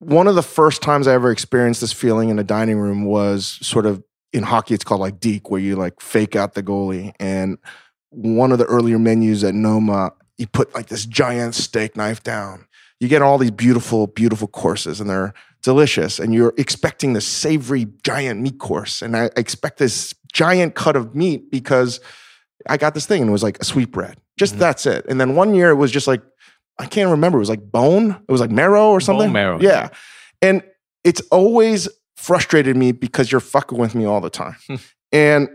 One of the first times I ever experienced this feeling in a dining room was sort of in hockey, it's called like deke, where you like fake out the goalie. And one of the earlier menus at Noma, you put like this giant steak knife down. You get all these beautiful, beautiful courses, and they're delicious. And you're expecting this savory giant meat course. And I expect this giant cut of meat because I got this thing and it was like a sweetbread. Just Mhm. that's it. And then one year it was just like, I can't remember. It was like bone. It was like marrow or something. Bone marrow. Yeah. And it's always frustrated me because you're fucking with me all the time. and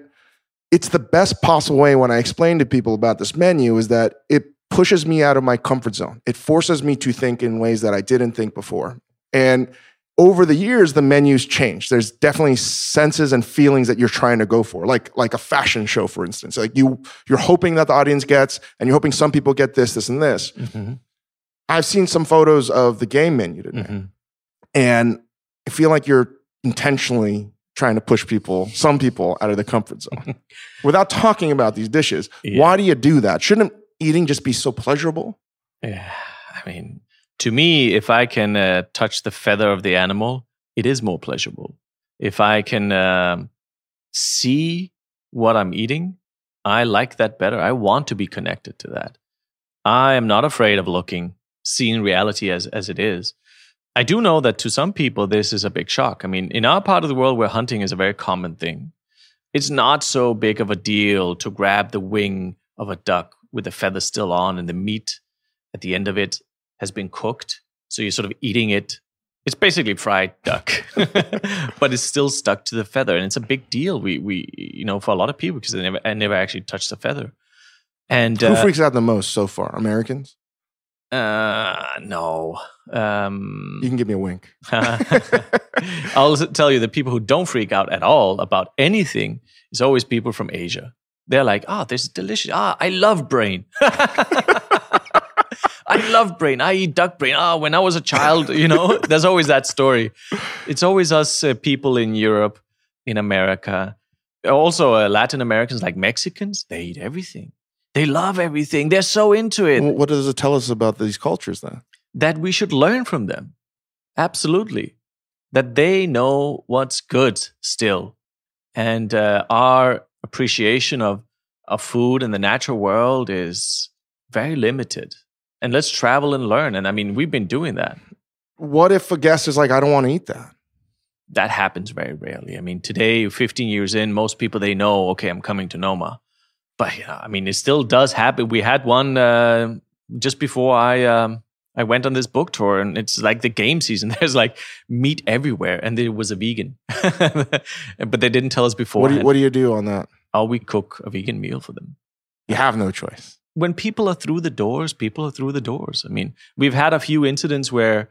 it's the best possible way when I explain to people about this menu is that it pushes me out of my comfort zone. It forces me to think in ways that I didn't think before. And over the years, the menu's change There's definitely senses and feelings that you're trying to go for, like like a fashion show, for instance. Like you, you're hoping that the audience gets, and you're hoping some people get this, this, and this. I've seen some photos of the game menu today, Mhm. and I feel like you're intentionally trying to push people, some people, out of the comfort zone without talking about these dishes. Yeah. Why do you do that? Shouldn't eating just be so pleasurable? Yeah, I mean, to me, if I can uh, touch the feather of the animal, it is more pleasurable. If I can um, see what I'm eating, I like that better. I want to be connected to that. I am not afraid of looking, seeing reality as as it is. I do know that to some people this is a big shock. I mean, in our part of the world where hunting is a very common thing, it's not so big of a deal to grab the wing of a duck with the feather still on and the meat at the end of it has been cooked. So you're sort of eating it It's basically fried duck, but it's still stuck to the feather, and it's a big deal. We we you know for a lot of people because they never I never actually touched the feather. And Who uh, freaks out the most so far? Americans? uh, no, um, You can give me a wink. I'll tell you the people who don't freak out at all about anything is always people from Asia. They're like, "Ah, this is delicious. Ah, I love brain. I love brain. I eat duck brain. Ah, when I was a child, you know, there's always that story. It's always us uh, people in Europe, in America, also uh, Latin Americans like Mexicans. They eat everything. They love everything. They're so into it Well, what does it tell us about these cultures then? that we should learn from them. Absolutely. That they know what's good still. And uh, our appreciation of, of food and the natural world is very limited. And let's travel and learn. And I mean, we've been doing that. What if a guest is like, I don't want to eat that? That happens very rarely. I mean, today, 15 years in, most people they know, okay, I'm coming to Noma. But you know, I mean, it still does happen. We had one uh, just before I um, I went on this book tour, and it's like the game season. There's like meat everywhere, and there was a vegan, but they didn't tell us before. What do, you, what do you do on that? How we cook a vegan meal for them. You have no choice. When people are through the doors, people are through the doors. I mean, we've had a few incidents where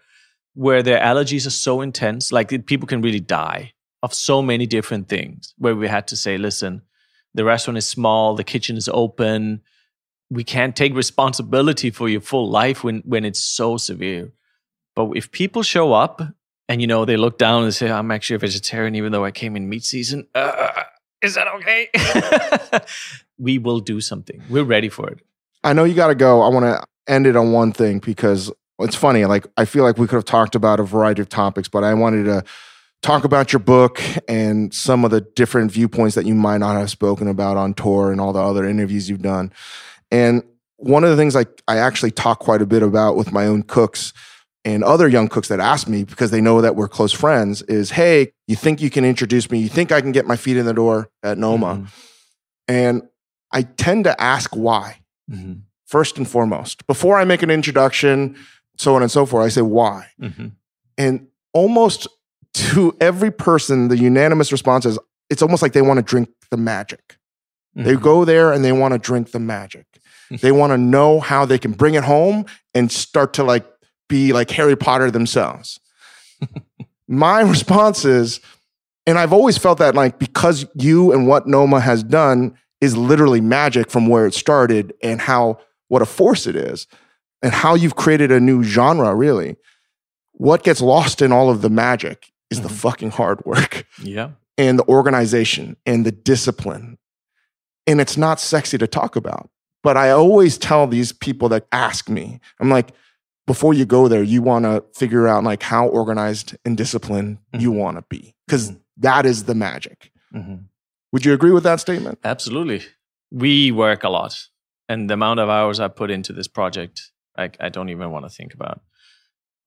where their allergies are so intense, like people can really die of so many different things. Where we had to say, listen, the restaurant is small, the kitchen is open. We can't take responsibility for your full life when when it's so severe. But if people show up and you know they look down and say, "I'm actually a vegetarian, even though I came in meat season," uh, is that okay? we will do something. We're ready for it. I know you got to go. I want to end it on one thing because it's funny. Like, I feel like we could have talked about a variety of topics, but I wanted to talk about your book and some of the different viewpoints that you might not have spoken about on tour and all the other interviews you've done. And one of the things I, I actually talk quite a bit about with my own cooks and other young cooks that ask me because they know that we're close friends is, hey, you think you can introduce me? You think I can get my feet in the door at Noma? Mhm. And I tend to ask why Mhm. first and foremost. Before I make an introduction, so on and so forth, I say why. Mhm. And almost to every person, the unanimous response is it's almost like they want to drink the magic. They Mhm. go there and they want to drink the magic. they want to know how they can bring it home and start to like be like Harry Potter themselves. My response is, and I've always felt that like because you and what Noma has done is literally magic from where it started and how what a force it is and how you've created a new genre really. What gets lost in all of the magic is the Mhm. fucking hard work Yeah. and the organization and the discipline. And it's not sexy to talk about. But I always tell these people that ask me, I'm like, before you go there, you want to figure out like how organized and disciplined mm-hmm. you want to be because mm-hmm. that is the magic. Mm-hmm. Would you agree with that statement? Absolutely. We work a lot. And the amount of hours I put into this project, I, I don't even want to think about.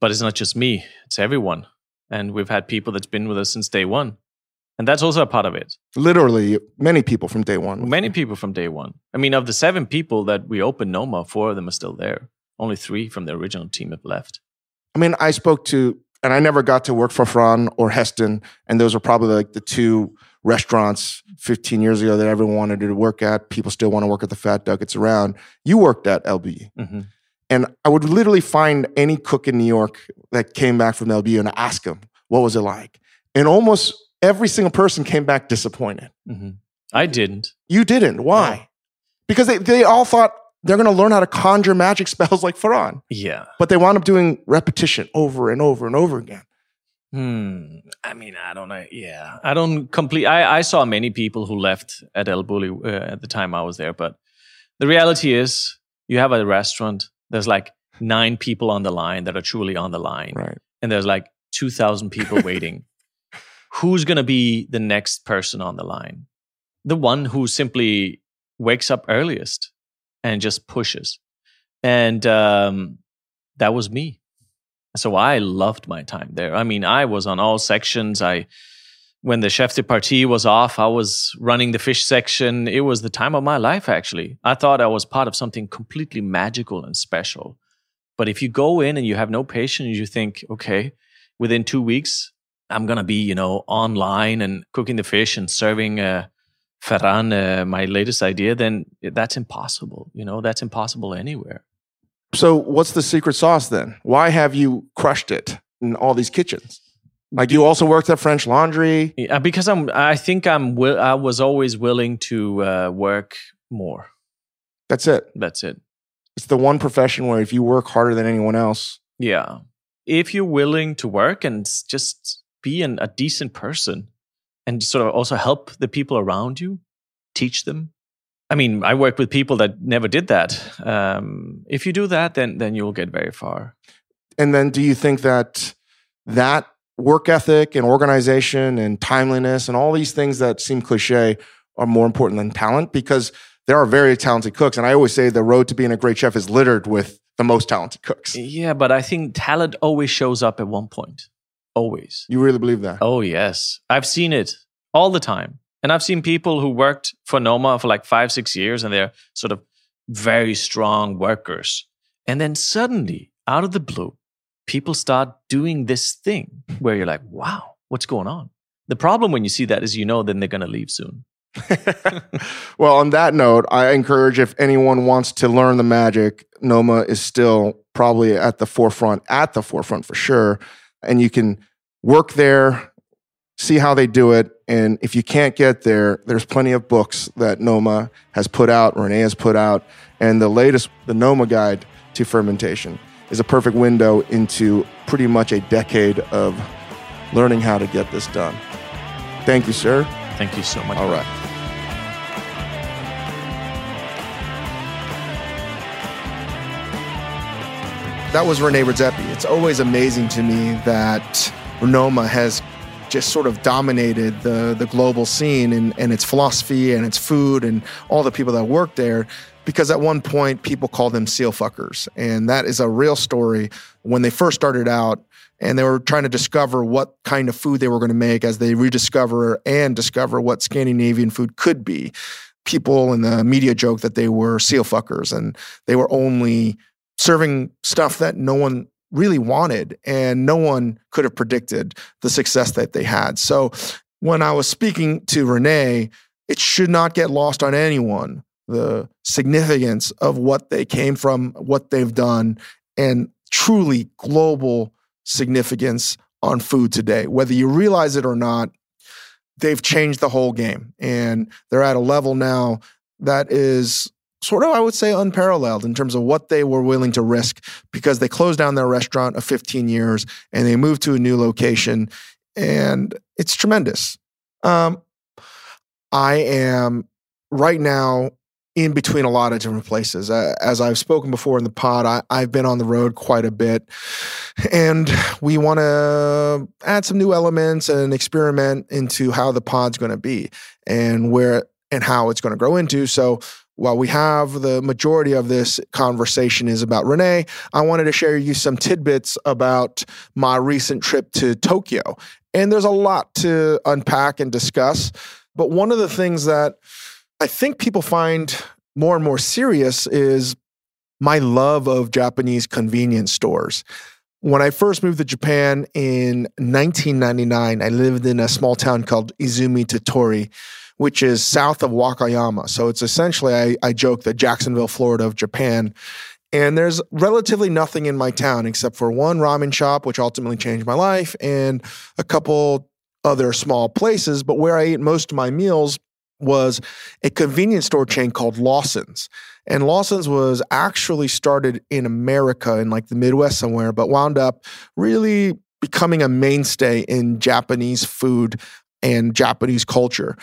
But it's not just me, it's everyone. And we've had people that's been with us since day one. And that's also a part of it. Literally, many people from day one. Many people from day one. I mean, of the seven people that we opened Noma, four of them are still there. Only three from the original team have left. I mean, I spoke to, and I never got to work for Fran or Heston, and those are probably like the two restaurants 15 years ago that everyone wanted to work at. People still want to work at the Fat Duck. It's around. You worked at El Bulli, hmm and I would literally find any cook in New York that came back from El Bulli and ask them what was it like, and almost every single person came back disappointed. hmm I didn't. You didn't. Why? Because they, they all thought they're going to learn how to conjure magic spells like Ferran, Yeah. but they wound up doing repetition over and over and over again. Hmm. I mean, I don't know. Yeah, I don't complete. I, I saw many people who left at El Bulli uh, at the time I was there, but the reality is, you have a restaurant. There's like nine people on the line that are truly on the line, Right. and there's like two thousand people waiting. Who's gonna be the next person on the line? The one who simply wakes up earliest and just pushes, and um, that was me. So I loved my time there. I mean, I was on all sections. I when the chef de partie was off, I was running the fish section. It was the time of my life actually. I thought I was part of something completely magical and special. But if you go in and you have no patience, you think, okay, within two weeks, I'm gonna be, you know, online and cooking the fish and serving uh, Ferran, uh, my latest idea, then that's impossible. You know, that's impossible anywhere. So, what's the secret sauce then? Why have you crushed it in all these kitchens? Like you also worked at French Laundry. Yeah, because I'm. I think I'm. Will, I was always willing to uh, work more. That's it. That's it. It's the one profession where if you work harder than anyone else, yeah. If you're willing to work and just be an, a decent person, and sort of also help the people around you, teach them. I mean, I work with people that never did that. Um, if you do that, then then you'll get very far. And then, do you think that that work ethic and organization and timeliness and all these things that seem cliche are more important than talent because there are very talented cooks. And I always say the road to being a great chef is littered with the most talented cooks. Yeah, but I think talent always shows up at one point. Always. You really believe that? Oh, yes. I've seen it all the time. And I've seen people who worked for Noma for like five, six years and they're sort of very strong workers. And then suddenly, out of the blue, people start doing this thing where you're like, wow, what's going on? The problem when you see that is you know then they're going to leave soon. well, on that note, I encourage if anyone wants to learn the magic, Noma is still probably at the forefront, at the forefront for sure. And you can work there, see how they do it. And if you can't get there, there's plenty of books that Noma has put out, René has put out, and the latest, the Noma Guide to Fermentation is a perfect window into pretty much a decade of learning how to get this done. Thank you, sir. Thank you so much. All right. That was René Redzepi. It's always amazing to me that Noma has just sort of dominated the, the global scene and, and its philosophy and its food and all the people that worked there because at one point people called them seal fuckers. And that is a real story. When they first started out and they were trying to discover what kind of food they were going to make as they rediscover and discover what Scandinavian food could be. People in the media joke that they were seal fuckers and they were only serving stuff that no one really wanted and no one could have predicted the success that they had. So when I was speaking to René, it should not get lost on anyone the significance of what they came from, what they've done, and truly global significance on food today. Whether you realize it or not, they've changed the whole game. And they're at a level now that is sort of, I would say, unparalleled in terms of what they were willing to risk because they closed down their restaurant of 15 years and they moved to a new location. And it's tremendous. Um, I am right now in between a lot of different places. As I've spoken before in the pod, I, have been on the road quite a bit, and we want to add some new elements and experiment into how the pod's going to be and where and how it's going to grow into. So while we have the majority of this conversation is about René, I wanted to share you some tidbits about my recent trip to Tokyo. And there's a lot to unpack and discuss. But one of the things that I think people find more and more serious is my love of Japanese convenience stores. When I first moved to Japan in 1999, I lived in a small town called Izumi Tottori, which is south of Wakayama. So it's essentially, I, I joke, the Jacksonville, Florida of Japan. And there's relatively nothing in my town except for one ramen shop, which ultimately changed my life, and a couple other small places. But where I ate most of my meals was a convenience store chain called Lawson's. And Lawson's was actually started in America in like the Midwest somewhere, but wound up really becoming a mainstay in Japanese food and Japanese culture.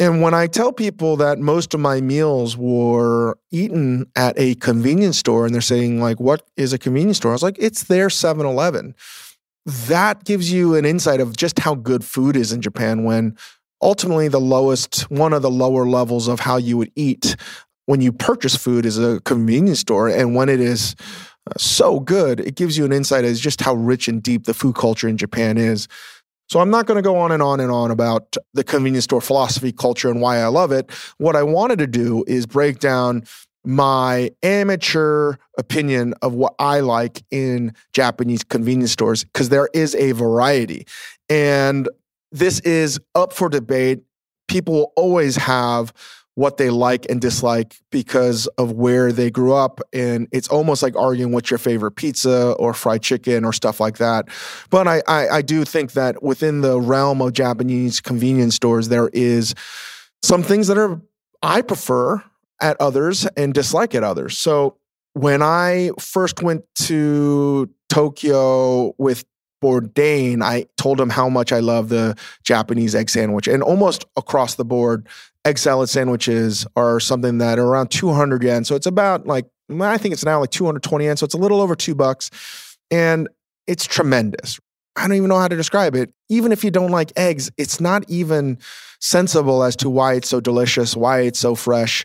And when I tell people that most of my meals were eaten at a convenience store and they're saying like what is a convenience store? I was like it's their 7-Eleven. That gives you an insight of just how good food is in Japan when ultimately the lowest, one of the lower levels of how you would eat when you purchase food is a convenience store. And when it is uh, so good, it gives you an insight as just how rich and deep the food culture in Japan is. So I'm not going to go on and on and on about the convenience store philosophy culture and why I love it. What I wanted to do is break down my amateur opinion of what I like in Japanese convenience stores because there is a variety. And this is up for debate. People will always have what they like and dislike because of where they grew up. And it's almost like arguing what's your favorite pizza or fried chicken or stuff like that. But I, I, I do think that within the realm of Japanese convenience stores, there is some things that are I prefer at others and dislike at others. So when I first went to Tokyo with Bourdain, I told him how much I love the Japanese egg sandwich. And almost across the board, egg salad sandwiches are something that are around 200 yen. So it's about like, I think it's now like 220 yen. So it's a little over two bucks. And it's tremendous. I don't even know how to describe it. Even if you don't like eggs, it's not even sensible as to why it's so delicious, why it's so fresh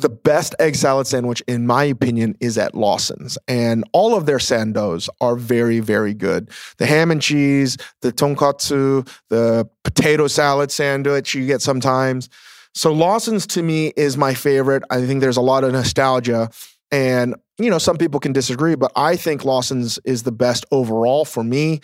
the best egg salad sandwich, in my opinion, is at Lawson's. And all of their sandos are very, very good. The ham and cheese, the tonkatsu, the potato salad sandwich you get sometimes. So Lawson's to me is my favorite. I think there's a lot of nostalgia. And, you know, some people can disagree, but I think Lawson's is the best overall for me.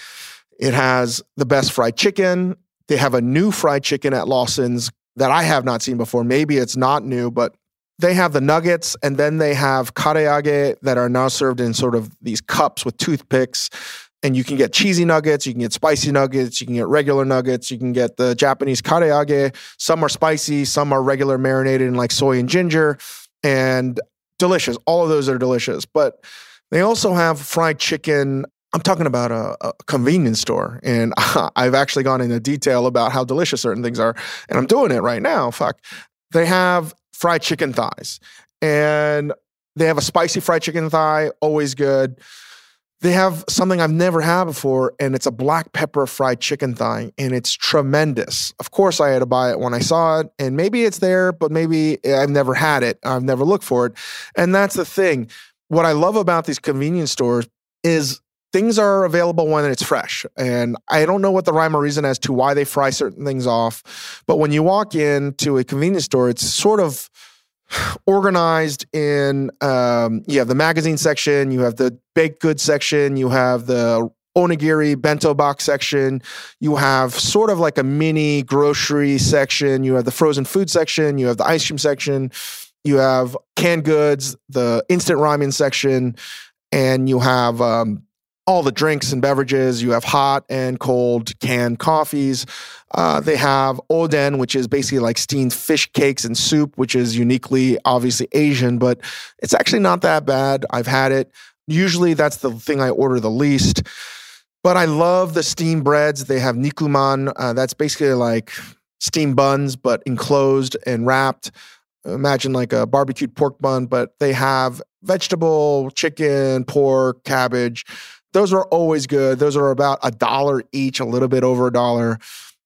It has the best fried chicken. They have a new fried chicken at Lawson's that I have not seen before. Maybe it's not new, but they have the nuggets and then they have karaage that are now served in sort of these cups with toothpicks and you can get cheesy nuggets, you can get spicy nuggets, you can get regular nuggets, you can get the Japanese karaage. Some are spicy, some are regular marinated in like soy and ginger and delicious. All of those are delicious. But they also have fried chicken. I'm talking about a, a convenience store, and I've actually gone into detail about how delicious certain things are, and I'm doing it right now. Fuck. They have fried chicken thighs. And they have a spicy fried chicken thigh, always good. They have something I've never had before, and it's a black pepper fried chicken thigh, and it's tremendous. Of course, I had to buy it when I saw it, and maybe it's there, but maybe I've never had it. I've never looked for it. And that's the thing. What I love about these convenience stores is things are available when it's fresh. And I don't know what the rhyme or reason as to why they fry certain things off. But when you walk into a convenience store, it's sort of organized in um, you have the magazine section, you have the baked goods section, you have the onigiri bento box section. You have sort of like a mini grocery section. You have the frozen food section. You have the ice cream section. You have canned goods, the instant ramen section, and you have um, all the drinks and beverages. You have hot and cold canned coffees. Uh, they have oden, which is basically like steamed fish cakes and soup, which is uniquely, obviously Asian, but it's actually not that bad. I've had it. Usually that's the thing I order the least. But I love the steamed breads. They have nikuman. Uh, that's basically like steamed buns, but enclosed and wrapped. Imagine like a barbecued pork bun, but they have vegetable, chicken, pork, cabbage those are always good. Those are about a dollar each, a little bit over a dollar.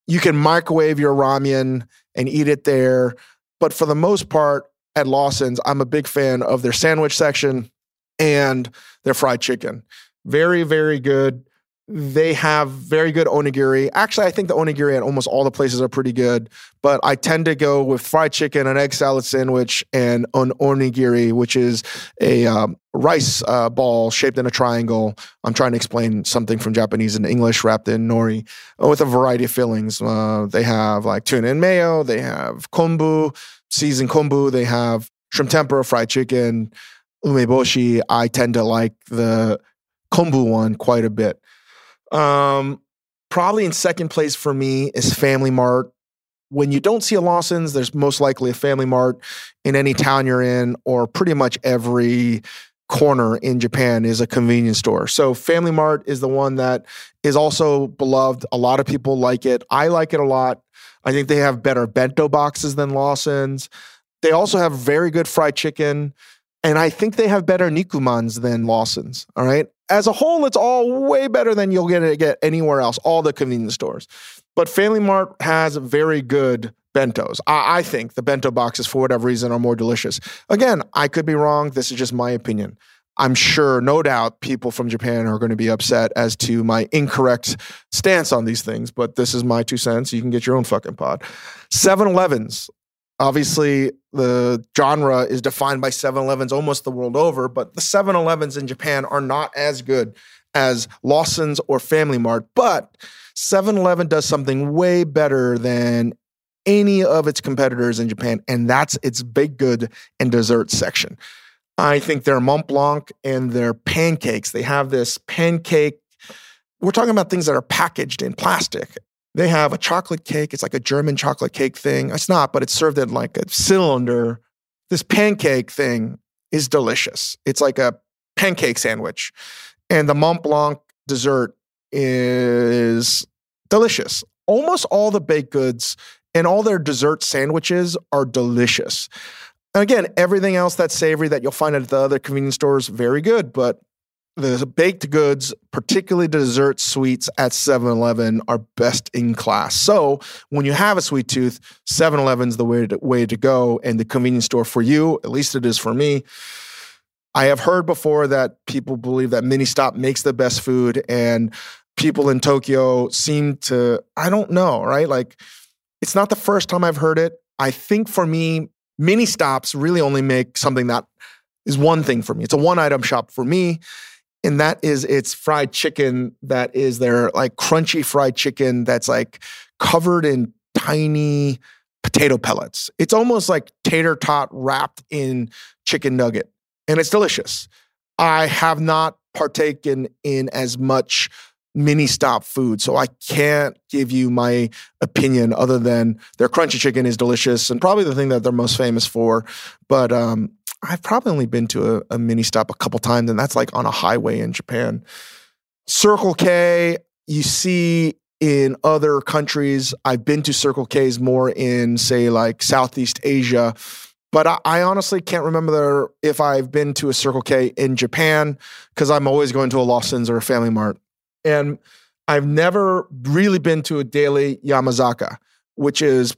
You can microwave your ramen and eat it there. But for the most part, at Lawson's, I'm a big fan of their sandwich section and their fried chicken. Very, very good. They have very good onigiri. Actually, I think the onigiri at almost all the places are pretty good, but I tend to go with fried chicken, an egg salad sandwich, and an onigiri, which is a um, rice uh, ball shaped in a triangle. I'm trying to explain something from Japanese in English wrapped in nori with a variety of fillings. Uh, they have like tuna and mayo, they have kombu, seasoned kombu, they have shrimp tempura, fried chicken, umeboshi. I tend to like the kombu one quite a bit. Um, probably in second place for me is Family Mart. When you don't see a Lawson's, there's most likely a Family Mart in any town you're in, or pretty much every corner in Japan is a convenience store. So Family Mart is the one that is also beloved. A lot of people like it. I like it a lot. I think they have better bento boxes than Lawson's. They also have very good fried chicken. And I think they have better Nikumans than Lawson's. All right as a whole, it's all way better than you'll get get anywhere else, all the convenience stores. But Family Mart has very good bentos. I, I think the bento boxes, for whatever reason, are more delicious. Again, I could be wrong. This is just my opinion. I'm sure, no doubt, people from Japan are going to be upset as to my incorrect stance on these things, but this is my two cents. You can get your own fucking pod. 7 Elevens. Obviously, the genre is defined by 7 Elevens almost the world over, but the 7 Elevens in Japan are not as good as Lawson's or Family Mart. But 7 Eleven does something way better than any of its competitors in Japan, and that's its baked good and dessert section. I think their Mont Blanc and their pancakes, they have this pancake. We're talking about things that are packaged in plastic. They have a chocolate cake. It's like a German chocolate cake thing. It's not, but it's served in like a cylinder. This pancake thing is delicious. It's like a pancake sandwich. And the Mont Blanc dessert is delicious. Almost all the baked goods and all their dessert sandwiches are delicious. And again, everything else that's savory that you'll find at the other convenience stores, very good. But the baked goods, particularly dessert sweets at 7 Eleven, are best in class. So when you have a sweet tooth, 7 Eleven's the way to, way to go and the convenience store for you. At least it is for me. I have heard before that people believe that Mini Stop makes the best food, and people in Tokyo seem to, I don't know, right? Like, it's not the first time I've heard it. I think for me, Mini Stops really only make something that is one thing for me. It's a one item shop for me. And that is it's fried chicken that is their like crunchy fried chicken that's like covered in tiny potato pellets. It's almost like tater tot wrapped in chicken nugget and it's delicious. I have not partaken in as much mini stop food. So I can't give you my opinion other than their crunchy chicken is delicious and probably the thing that they're most famous for. But um, I've probably only been to a, a mini stop a couple times, and that's like on a highway in Japan. Circle K, you see in other countries. I've been to Circle K's more in, say, like Southeast Asia. But I, I honestly can't remember if I've been to a Circle K in Japan because I'm always going to a Lawson's or a Family Mart. And I've never really been to a Daily Yamazaki, which is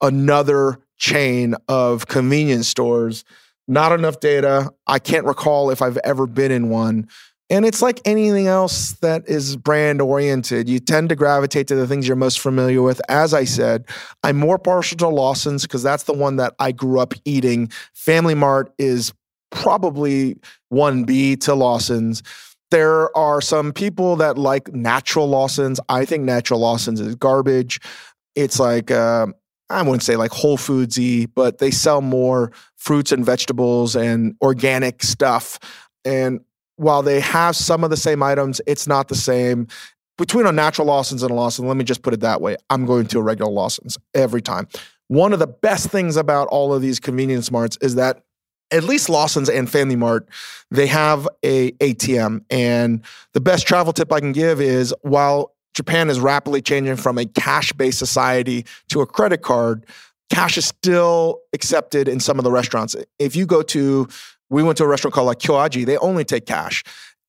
another chain of convenience stores. Not enough data. I can't recall if I've ever been in one. And it's like anything else that is brand oriented. You tend to gravitate to the things you're most familiar with. As I said, I'm more partial to Lawson's because that's the one that I grew up eating. Family Mart is probably 1B to Lawson's. There are some people that like natural Lawson's. I think natural Lawson's is garbage. It's like, uh, I wouldn't say like Whole Foodsy, but they sell more fruits and vegetables and organic stuff. And while they have some of the same items, it's not the same. Between a natural Lawson's and a Lawson, let me just put it that way. I'm going to a regular Lawson's every time. One of the best things about all of these convenience marts is that at least Lawson's and Family Mart, they have a ATM. And the best travel tip I can give is while Japan is rapidly changing from a cash-based society to a credit card, cash is still accepted in some of the restaurants. If you go to, we went to a restaurant called like Kyoaji, they only take cash.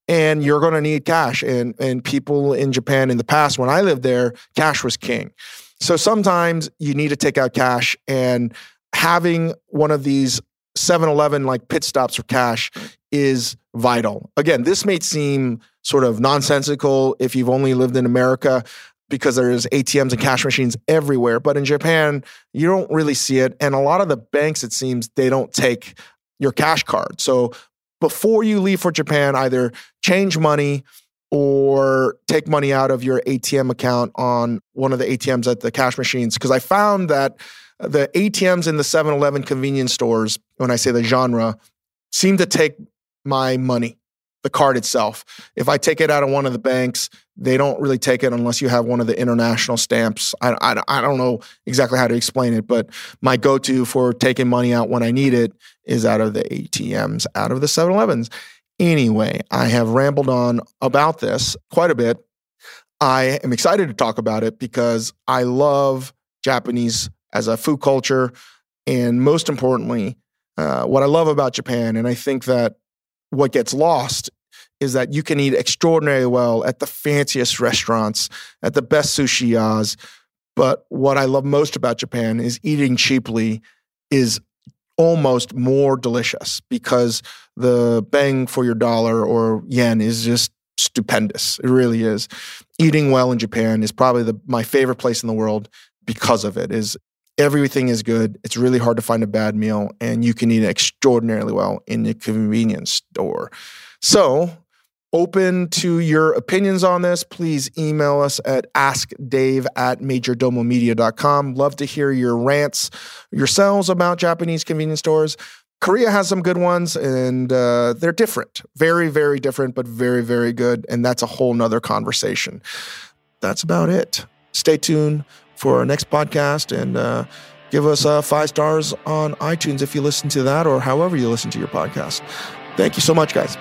And you're going to need cash. And, and people in Japan in the past, when I lived there, cash was king. So sometimes you need to take out cash and having one of these 7-Eleven like pit stops for cash is vital. Again, this may seem sort of nonsensical if you've only lived in America because there's ATMs and cash machines everywhere, but in Japan, you don't really see it. And a lot of the banks it seems they don't take your cash card. So before you leave for Japan, either change money or take money out of your ATM account on one of the ATMs at the cash machines. Because I found that the ATMs in the 7 Eleven convenience stores, when I say the genre, seem to take my money, the card itself. If I take it out of one of the banks, they don't really take it unless you have one of the international stamps. I, I, I don't know exactly how to explain it, but my go to for taking money out when I need it is out of the ATMs, out of the 7 Elevens. Anyway, I have rambled on about this quite a bit. I am excited to talk about it because I love Japanese as a food culture. And most importantly, uh, what I love about Japan, and I think that what gets lost is that you can eat extraordinarily well at the fanciest restaurants, at the best sushiyas. But what I love most about Japan is eating cheaply is almost more delicious because the bang for your dollar or yen is just stupendous. It really is. Eating well in Japan is probably the, my favorite place in the world because of it. Is Everything is good. It's really hard to find a bad meal, and you can eat extraordinarily well in a convenience store. So, open to your opinions on this. Please email us at askdave at majordomomedia.com. Love to hear your rants yourselves about Japanese convenience stores. Korea has some good ones, and uh, they're different. Very, very different, but very, very good. And that's a whole nother conversation. That's about it. Stay tuned for our next podcast and uh, give us uh, five stars on iTunes if you listen to that or however you listen to your podcast. Thank you so much, guys.